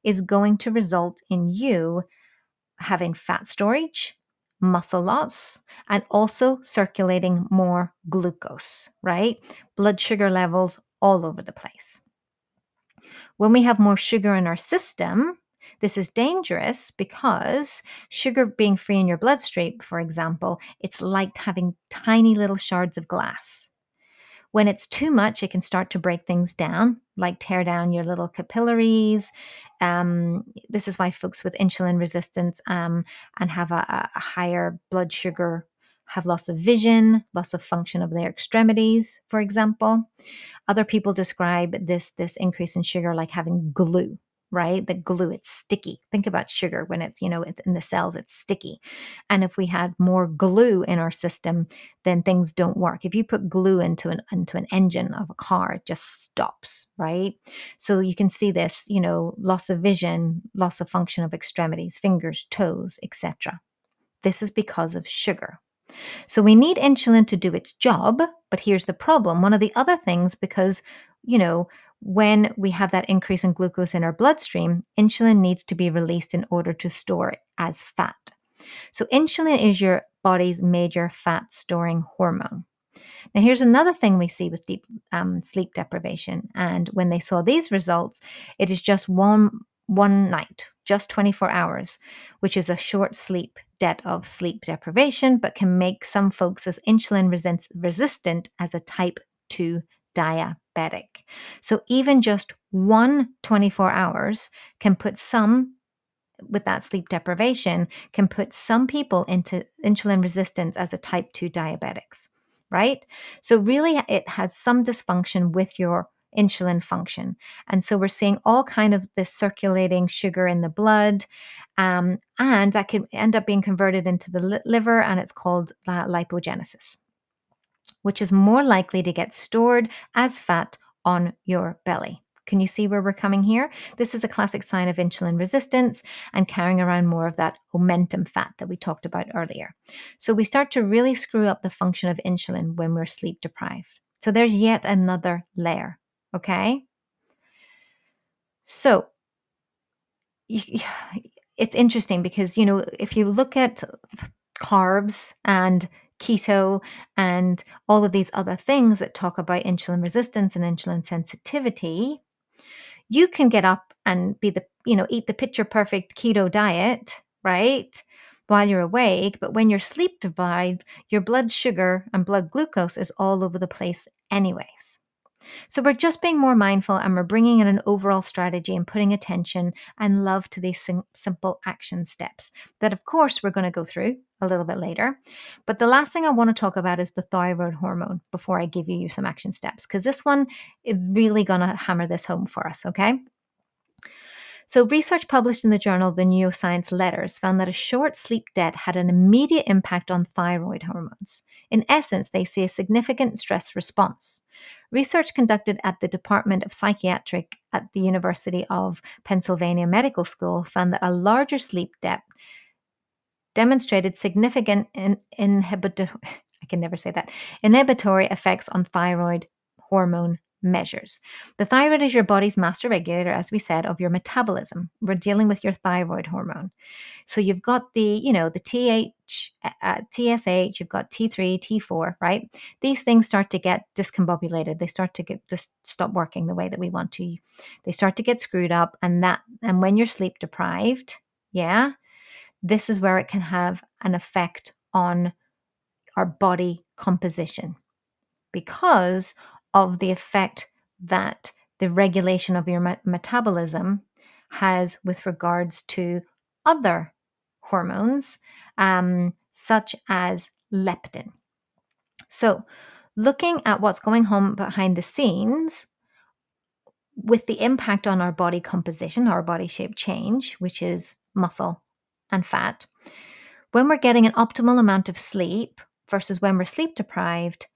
is going to result in you having fat storage, muscle loss, and also circulating more glucose, right? Blood sugar levels all over the place. When we have more sugar in our system, this is dangerous because sugar being free in your bloodstream, for example, it's like having tiny little shards of glass. When it's too much, it can start to break things down, like tear down your little capillaries. Um, this is why folks with insulin resistance um, and have a, a higher blood sugar have loss of vision, loss of function of their extremities, for example. Other people describe this this increase in sugar like having glue right? The glue, it's sticky. Think about sugar when it's, you know, in the cells, it's sticky. And if we had more glue in our system, then things don't work. If you put glue into an into an engine of a car, it just stops, right? So you can see this, you know, loss of vision, loss of function of extremities, fingers, toes, etc. This is because of sugar. So we need insulin to do its job, but here's the problem. One of the other things because, you know, when we have that increase in glucose in our bloodstream, insulin needs to be released in order to store it as fat. So, insulin is your body's major fat storing hormone. Now, here's another thing we see with deep um, sleep deprivation. And when they saw these results, it is just one one night, just 24 hours, which is a short sleep debt of sleep deprivation, but can make some folks as insulin resistant as a type 2 diabetic. So even just one 24 hours can put some with that sleep deprivation can put some people into insulin resistance as a type 2 diabetics, right? So really it has some dysfunction with your insulin function. And so we're seeing all kind of this circulating sugar in the blood um, and that can end up being converted into the liver and it's called lipogenesis which is more likely to get stored as fat on your belly. Can you see where we're coming here? This is a classic sign of insulin resistance and carrying around more of that omentum fat that we talked about earlier. So we start to really screw up the function of insulin when we're sleep deprived. So there's yet another layer, okay? So it's interesting because, you know, if you look at carbs and keto and all of these other things that talk about insulin resistance and insulin sensitivity, you can get up and be the, you know, eat the picture perfect keto diet, right? While you're awake, but when you're sleep deprived, your blood sugar and blood glucose is all over the place, anyways. So we're just being more mindful and we're bringing in an overall strategy and putting attention and love to these sim- simple action steps that, of course, we're going to go through a little bit later. But the last thing I want to talk about is the thyroid hormone before I give you some action steps, because this one is really going to hammer this home for us, okay? So, research published in the journal The Neuroscience Letters found that a short sleep debt had an immediate impact on thyroid hormones. In essence, they see a significant stress response. Research conducted at the Department of Psychiatric at the University of Pennsylvania Medical School found that a larger sleep debt demonstrated significant in, inhibitory, I can never say that, inhibitory effects on thyroid hormone measures. The thyroid is your body's master regulator, as we said, of your metabolism. We're dealing with your thyroid hormone. So you've got the, you know, the TH, uh, TSH, you've got T3, T4, right? These things start to get discombobulated. They start to get just stop working the way that we want to. They start to get screwed up, and that, and when you're sleep deprived, yeah, this is where it can have an effect on our body composition because of the effect that the regulation of your me- metabolism has with regards to other hormones, um, such as leptin. So, looking at what's going on behind the scenes with the impact on our body composition, our body shape change, which is muscle and fat, when we're getting an optimal amount of sleep versus when we're sleep deprived,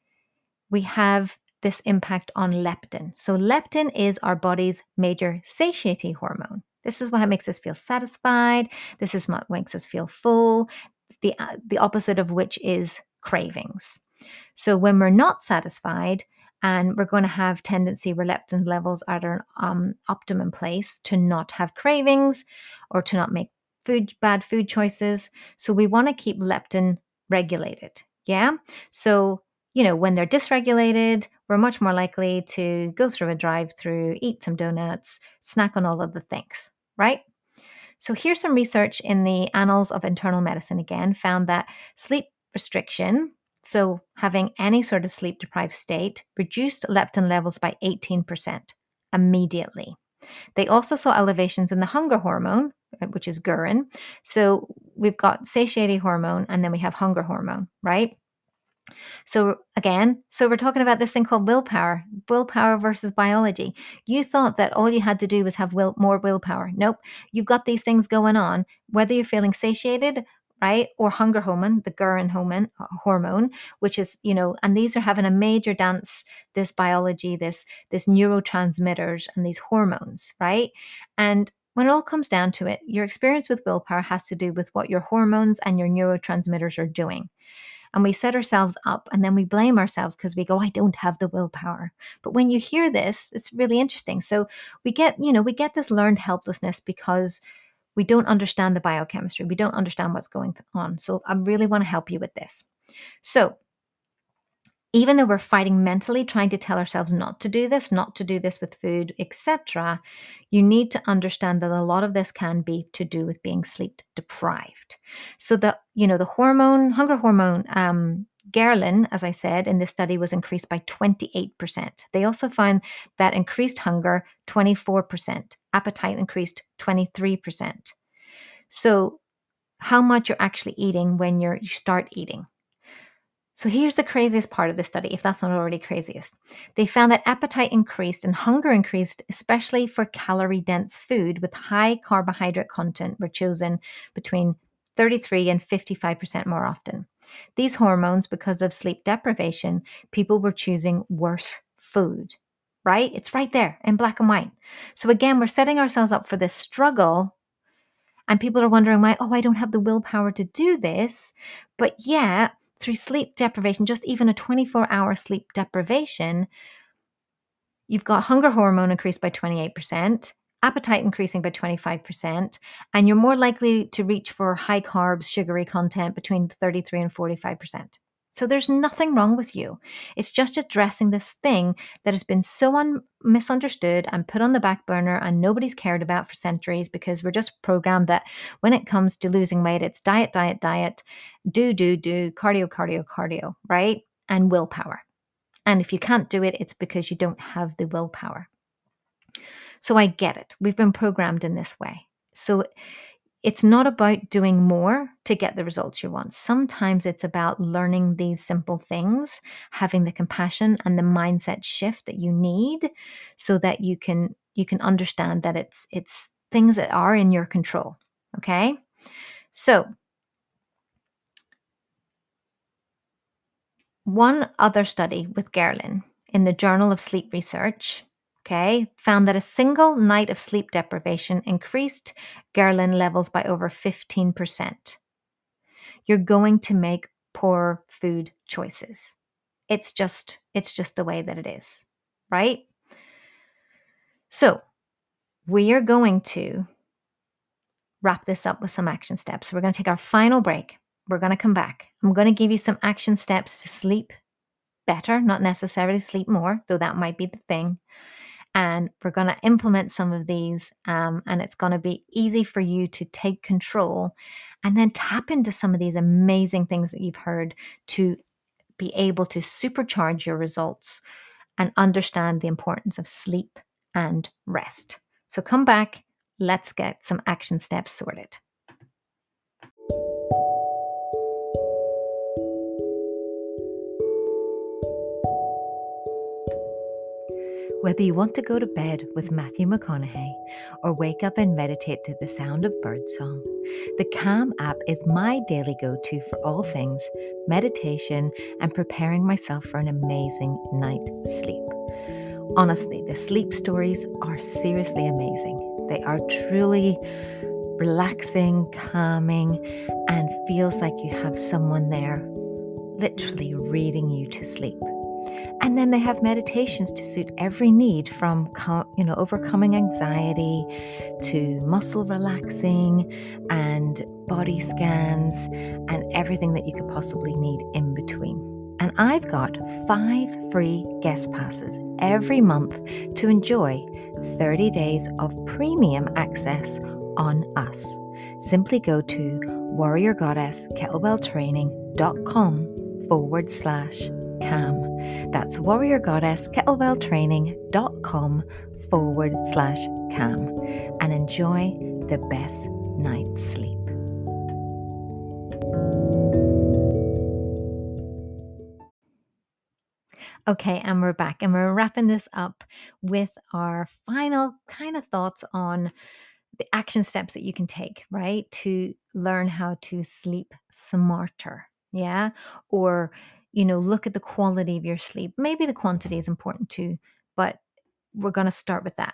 we have this impact on leptin. So, leptin is our body's major satiety hormone. This is what makes us feel satisfied. This is what makes us feel full. The, uh, the opposite of which is cravings. So, when we're not satisfied, and we're going to have tendency where leptin levels are at an um, optimum place to not have cravings or to not make food bad food choices. So we want to keep leptin regulated. Yeah. So you know, when they're dysregulated, we're much more likely to go through a drive through, eat some donuts, snack on all of the things, right? So here's some research in the Annals of Internal Medicine again found that sleep restriction, so having any sort of sleep deprived state, reduced leptin levels by 18% immediately. They also saw elevations in the hunger hormone, which is ghrelin. So we've got satiety hormone and then we have hunger hormone, right? So again, so we're talking about this thing called willpower, willpower versus biology. You thought that all you had to do was have will, more willpower. Nope, you've got these things going on. Whether you're feeling satiated, right, or hunger hormone, the ghrelin hormone, hormone, which is you know, and these are having a major dance. This biology, this this neurotransmitters, and these hormones, right, and when it all comes down to it, your experience with willpower has to do with what your hormones and your neurotransmitters are doing. And we set ourselves up and then we blame ourselves because we go i don't have the willpower. But when you hear this it's really interesting. So we get you know we get this learned helplessness because we don't understand the biochemistry. We don't understand what's going on. So i really want to help you with this. So even though we're fighting mentally trying to tell ourselves not to do this not to do this with food etc you need to understand that a lot of this can be to do with being sleep deprived so the you know the hormone hunger hormone um Ghrelin, as I said, in this study was increased by 28%. They also found that increased hunger 24%, appetite increased 23%. So, how much you're actually eating when you're, you start eating. So here's the craziest part of the study, if that's not already craziest. They found that appetite increased and hunger increased, especially for calorie dense food with high carbohydrate content were chosen between 33 and 55% more often. These hormones, because of sleep deprivation, people were choosing worse food, right? It's right there in black and white. So again, we're setting ourselves up for this struggle. And people are wondering why, oh, I don't have the willpower to do this. But yeah, through sleep deprivation, just even a 24 hour sleep deprivation, you've got hunger hormone increased by 28%, appetite increasing by 25%, and you're more likely to reach for high carbs, sugary content between 33 and 45%. So there's nothing wrong with you. It's just addressing this thing that has been so un- misunderstood and put on the back burner and nobody's cared about for centuries because we're just programmed that when it comes to losing weight, it's diet, diet, diet, do, do, do, cardio, cardio, cardio, right? And willpower. And if you can't do it, it's because you don't have the willpower. So I get it. We've been programmed in this way. So it's not about doing more to get the results you want. Sometimes it's about learning these simple things, having the compassion and the mindset shift that you need so that you can you can understand that it's it's things that are in your control. Okay? So, one other study with ghrelin in the Journal of Sleep Research okay, found that a single night of sleep deprivation increased ghrelin levels by over 15%. You're going to make poor food choices. It's just it's just the way that it is, right? So, we are going to wrap this up with some action steps. We're going to take our final break. We're going to come back. I'm going to give you some action steps to sleep better, not necessarily sleep more, though that might be the thing and we're going to implement some of these um, and it's going to be easy for you to take control and then tap into some of these amazing things that you've heard to be able to supercharge your results and understand the importance of sleep and rest. So come back let's get some action steps sorted Whether you want to go to bed with Matthew McConaughey or wake up and meditate to the sound of birdsong, the Calm app is my daily go to for all things meditation and preparing myself for an amazing night sleep. Honestly, the sleep stories are seriously amazing. They are truly relaxing, calming, and feels like you have someone there literally reading you to sleep. And then they have meditations to suit every need from you know overcoming anxiety to muscle relaxing and body scans and everything that you could possibly need in between. And I've got 5 free guest passes every month to enjoy 30 days of premium access on us. Simply go to warriorgoddesskettlebelltraining.com forward slash calm. That's warriorgoddesskettlebelltraining.com forward slash calm and enjoy the best night's sleep. Okay, and we're back, and we're wrapping this up with our final kind of thoughts on the action steps that you can take, right, to learn how to sleep smarter. Yeah. Or you know, look at the quality of your sleep. Maybe the quantity is important too, but we're going to start with that.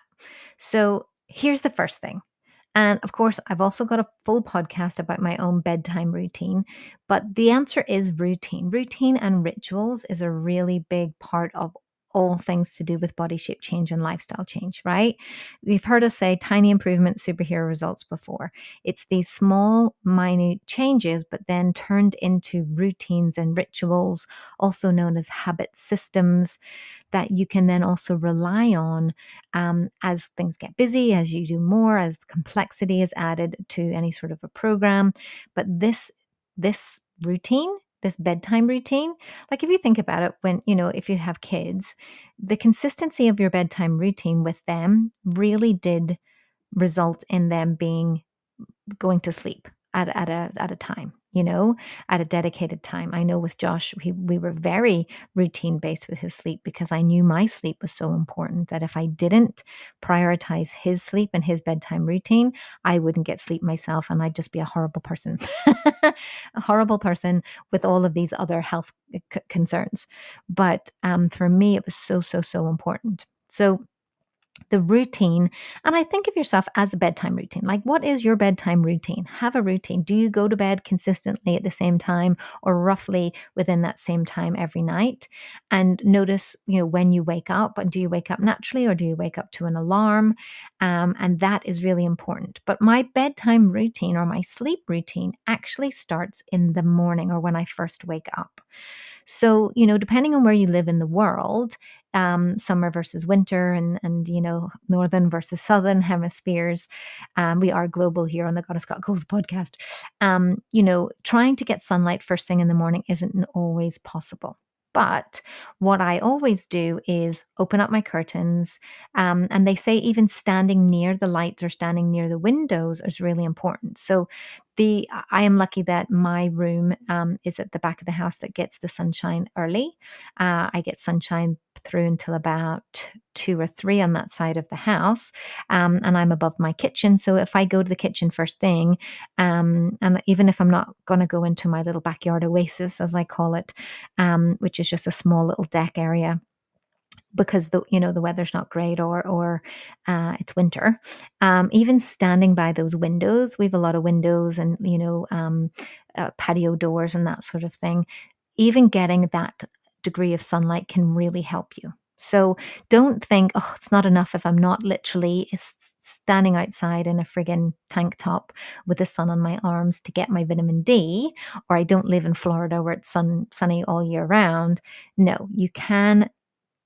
So, here's the first thing. And of course, I've also got a full podcast about my own bedtime routine. But the answer is routine. Routine and rituals is a really big part of all things to do with body shape change and lifestyle change, right? We've heard us say tiny improvement, superhero results before. It's these small, minute changes, but then turned into routines and rituals, also known as habit systems, that you can then also rely on um, as things get busy, as you do more, as complexity is added to any sort of a program. But this this routine this bedtime routine like if you think about it when you know if you have kids the consistency of your bedtime routine with them really did result in them being going to sleep at, at a at a time you know, at a dedicated time. I know with Josh, he, we were very routine based with his sleep because I knew my sleep was so important that if I didn't prioritize his sleep and his bedtime routine, I wouldn't get sleep myself and I'd just be a horrible person. a horrible person with all of these other health c- concerns. But um, for me, it was so, so, so important. So, the routine. And I think of yourself as a bedtime routine. Like, what is your bedtime routine? Have a routine. Do you go to bed consistently at the same time or roughly within that same time every night? And notice, you know, when you wake up, but do you wake up naturally or do you wake up to an alarm? Um, and that is really important. But my bedtime routine or my sleep routine actually starts in the morning or when I first wake up. So, you know, depending on where you live in the world, um, summer versus winter and and you know northern versus southern hemispheres. Um, we are global here on the Goddess Got Goals podcast. Um, you know, trying to get sunlight first thing in the morning isn't always possible. But what I always do is open up my curtains. Um, and they say even standing near the lights or standing near the windows is really important. So the I am lucky that my room um, is at the back of the house that gets the sunshine early. Uh, I get sunshine through until about two or three on that side of the house, um, and I'm above my kitchen. So if I go to the kitchen first thing, um, and even if I'm not going to go into my little backyard oasis, as I call it, um, which is just a small little deck area because the you know the weather's not great or or uh, it's winter. Um, even standing by those windows we have a lot of windows and you know um, uh, patio doors and that sort of thing. Even getting that degree of sunlight can really help you. So don't think, oh, it's not enough if I'm not literally standing outside in a friggin' tank top with the sun on my arms to get my vitamin D, or I don't live in Florida where it's sun sunny all year round. No, you can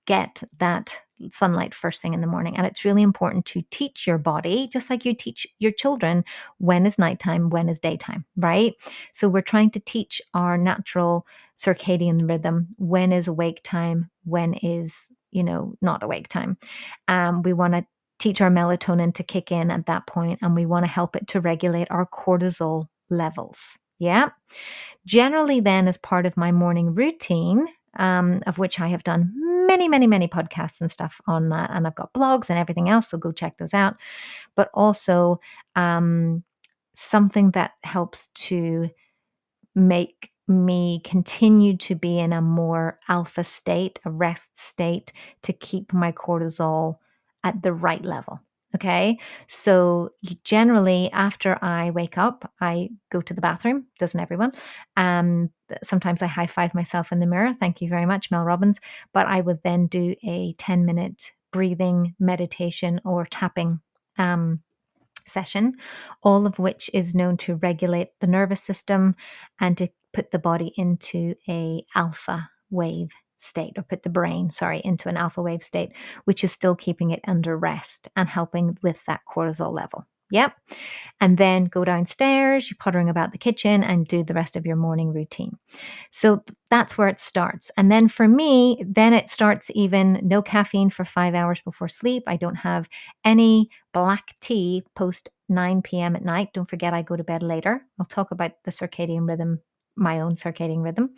get that sunlight first thing in the morning. And it's really important to teach your body, just like you teach your children, when is nighttime, when is daytime, right? So we're trying to teach our natural circadian rhythm when is awake time, when is, you know, not awake time. Um, we want to teach our melatonin to kick in at that point, and we want to help it to regulate our cortisol levels. Yeah. Generally, then, as part of my morning routine, um, of which I have done many, many, many podcasts and stuff on that. And I've got blogs and everything else. So go check those out. But also um, something that helps to make me continue to be in a more alpha state, a rest state to keep my cortisol at the right level. Okay. So generally, after I wake up, I go to the bathroom. Doesn't everyone? Um, sometimes I high five myself in the mirror. Thank you very much, Mel Robbins. But I would then do a 10 minute breathing meditation or tapping um, session, all of which is known to regulate the nervous system and to put the body into a alpha wave state or put the brain, sorry, into an alpha wave state, which is still keeping it under rest and helping with that cortisol level. Yep. And then go downstairs, you're puttering about the kitchen and do the rest of your morning routine. So that's where it starts. And then for me, then it starts even no caffeine for five hours before sleep. I don't have any black tea post 9 p.m. at night. Don't forget, I go to bed later. I'll talk about the circadian rhythm my own circadian rhythm.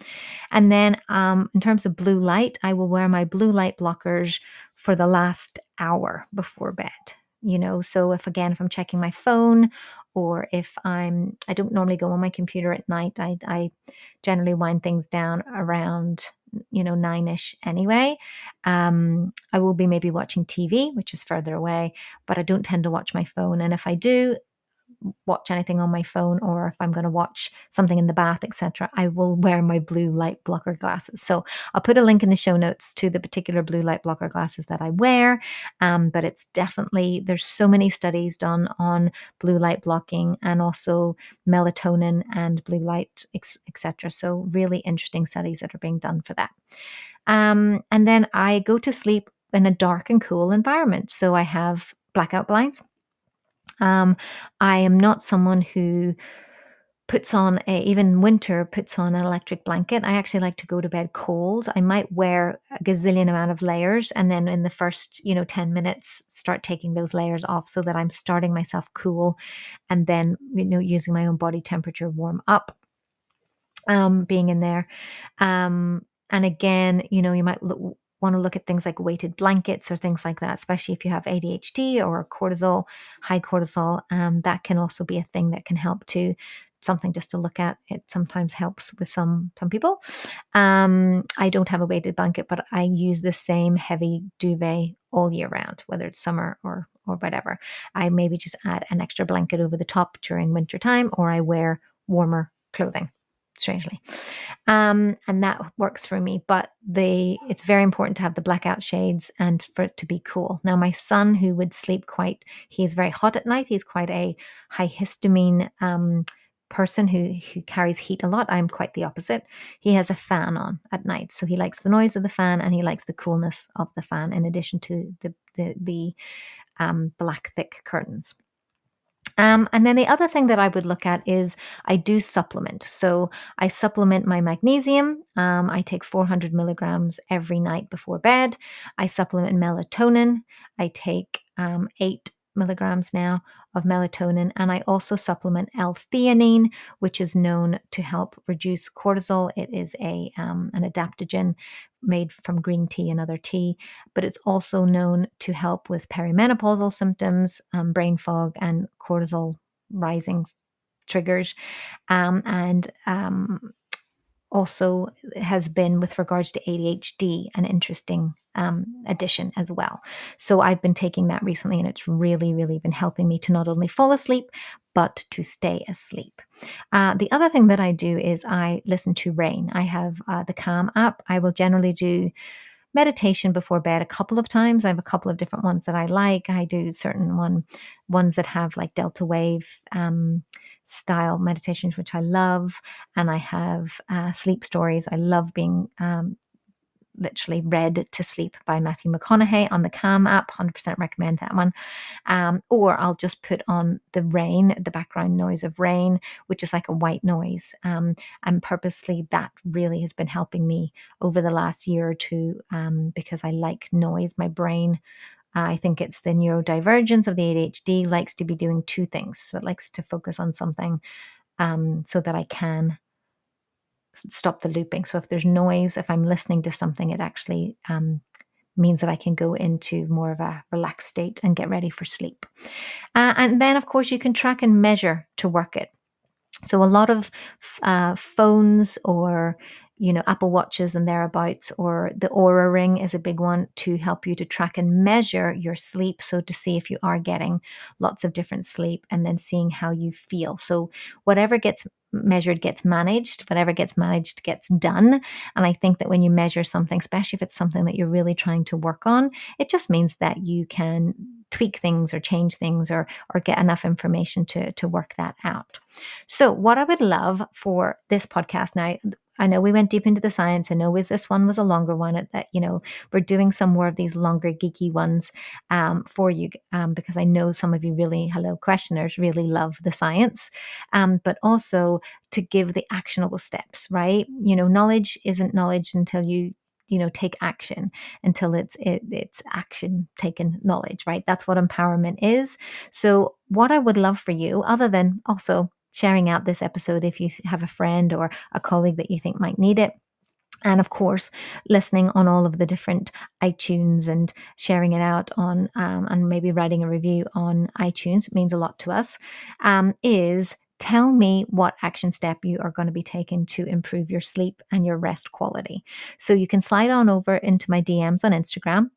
And then, um, in terms of blue light, I will wear my blue light blockers for the last hour before bed. You know, so if again, if I'm checking my phone or if I'm, I don't normally go on my computer at night, I, I generally wind things down around, you know, nine ish anyway. Um, I will be maybe watching TV, which is further away, but I don't tend to watch my phone. And if I do, watch anything on my phone or if I'm going to watch something in the bath, etc., I will wear my blue light blocker glasses. So I'll put a link in the show notes to the particular blue light blocker glasses that I wear. Um, but it's definitely there's so many studies done on blue light blocking and also melatonin and blue light, etc. So really interesting studies that are being done for that. Um, and then I go to sleep in a dark and cool environment. So I have blackout blinds um, I am not someone who puts on a, even winter puts on an electric blanket. I actually like to go to bed cold. I might wear a gazillion amount of layers and then in the first, you know, 10 minutes start taking those layers off so that I'm starting myself cool and then, you know, using my own body temperature warm up. Um, being in there. Um, and again, you know, you might look, want to look at things like weighted blankets or things like that, especially if you have ADHD or cortisol, high cortisol. Um, that can also be a thing that can help to something just to look at. It sometimes helps with some some people. Um, I don't have a weighted blanket, but I use the same heavy duvet all year round, whether it's summer or or whatever. I maybe just add an extra blanket over the top during winter time, or I wear warmer clothing strangely. Um, and that works for me but the it's very important to have the blackout shades and for it to be cool. Now my son who would sleep quite he's very hot at night. He's quite a high histamine um, person who who carries heat a lot. I'm quite the opposite. He has a fan on at night. So he likes the noise of the fan and he likes the coolness of the fan in addition to the the, the um, black thick curtains Um, and then the other thing that I would look at is I do supplement. So I supplement my magnesium. Um, I take 400 milligrams every night before bed. I supplement melatonin. I take um, eight milligrams now of melatonin. And I also supplement L-theanine, which is known to help reduce cortisol. It is a um, an adaptogen made from green tea and other tea, but it's also known to help with perimenopausal symptoms, um, brain fog, and cortisol rising triggers. Um, and um, also has been with regards to ADHD an interesting um, addition as well. So I've been taking that recently, and it's really, really been helping me to not only fall asleep but to stay asleep. Uh, the other thing that I do is I listen to rain. I have uh, the Calm app. I will generally do meditation before bed a couple of times. I have a couple of different ones that I like. I do certain one ones that have like delta wave um, style meditations, which I love, and I have uh, sleep stories. I love being um, literally read to sleep by Matthew McConaughey on the Calm app. 100% recommend that one. Um, or I'll just put on the rain, the background noise of rain, which is like a white noise. Um, and purposely, that really has been helping me over the last year or two um, because I like noise. My brain uh, I think it's the neurodivergence of the ADHD likes to be doing two things. So it likes to focus on something um, so that I can stop the looping. So if there's noise, if I'm listening to something, it actually um, means that I can go into more of a relaxed state and get ready for sleep. Uh, and then, of course, you can track and measure to work it. So a lot of uh, phones or you know, Apple Watches and thereabouts, or the Oura Ring is a big one to help you to track and measure your sleep. So, to see if you are getting lots of different sleep and then seeing how you feel. So, whatever gets measured gets managed, whatever gets managed gets done. And I think that when you measure something, especially if it's something that you're really trying to work on, it just means that you can tweak things or change things or or get enough information to to work that out. So what I would love for this podcast now I know we went deep into the science. I know with this one was a longer one. That you know we're doing some more of these longer geeky ones um, for you um, because I know some of you really, hello questioners, really love the science, um, but also to give the actionable steps. Right? You know, knowledge isn't knowledge until you you know take action until it's it, it's action taken knowledge right that's what empowerment is so what i would love for you other than also sharing out this episode if you have a friend or a colleague that you think might need it. And of course, listening on all of the different iTunes and sharing it out on, um, and maybe writing a review on iTunes means a lot to us. Um, is tell me what action step you are going to be taking to improve your sleep and your rest quality. So you can slide on over into my DMs on Instagram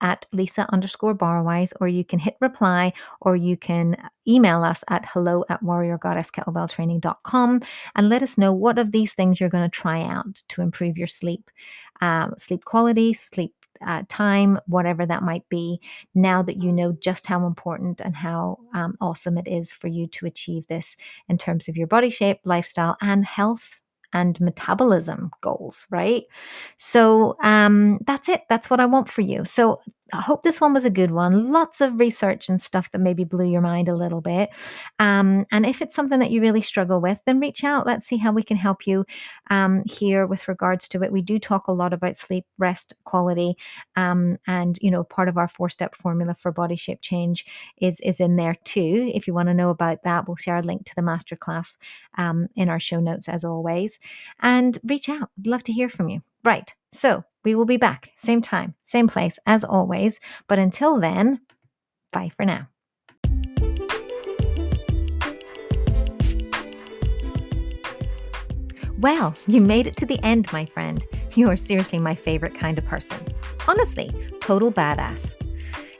at Lisa underscore Barwise, or you can hit reply, or you can email us at hello at warriorgoddesskettlebelltraining.com and let us know what of these things you're going to try out to improve your sleep, um, sleep quality, sleep uh, time, whatever that might be, now that you know just how important and how um, awesome it is for you to achieve this in terms of your body shape, lifestyle, and health and metabolism goals, right? So um, that's it. That's what I want for you. So I hope this one was a good one. Lots of research and stuff that maybe blew your mind a little bit. Um, and if it's something that you really struggle with, then reach out. Let's see how we can help you um, here with regards to it. We do talk a lot about sleep, rest, quality, um, and you know, part of our four-step formula for body shape change is is in there too. If you want to know about that, we'll share a link to the masterclass um, in our show notes as always. And reach out. I'd love to hear from you. Right. So we will be back, same time, same place as always. But until then, bye for now. Well, you made it to the end, my friend. You are seriously my favorite kind of person. Honestly, total badass.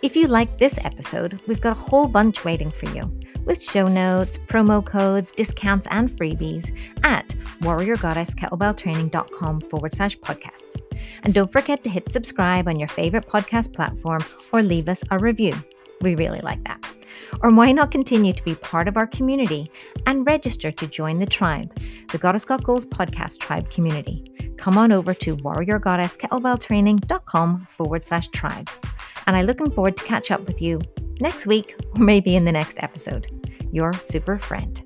If you like this episode, we've got a whole bunch waiting for you with show notes, promo codes, discounts, and freebies at warriorgoddesskettlebelltraining.com forward slash podcasts. And don't forget to hit subscribe on your favorite podcast platform or leave us a review. We really like that. Or why not continue to be part of our community and register to join the tribe, the Goddess Got Goals podcast tribe community? Come on over to warriorgoddesskettlebelltraining.com forward slash tribe. And I'm looking forward to catch up with you next week or maybe in the next episode. Your super friend.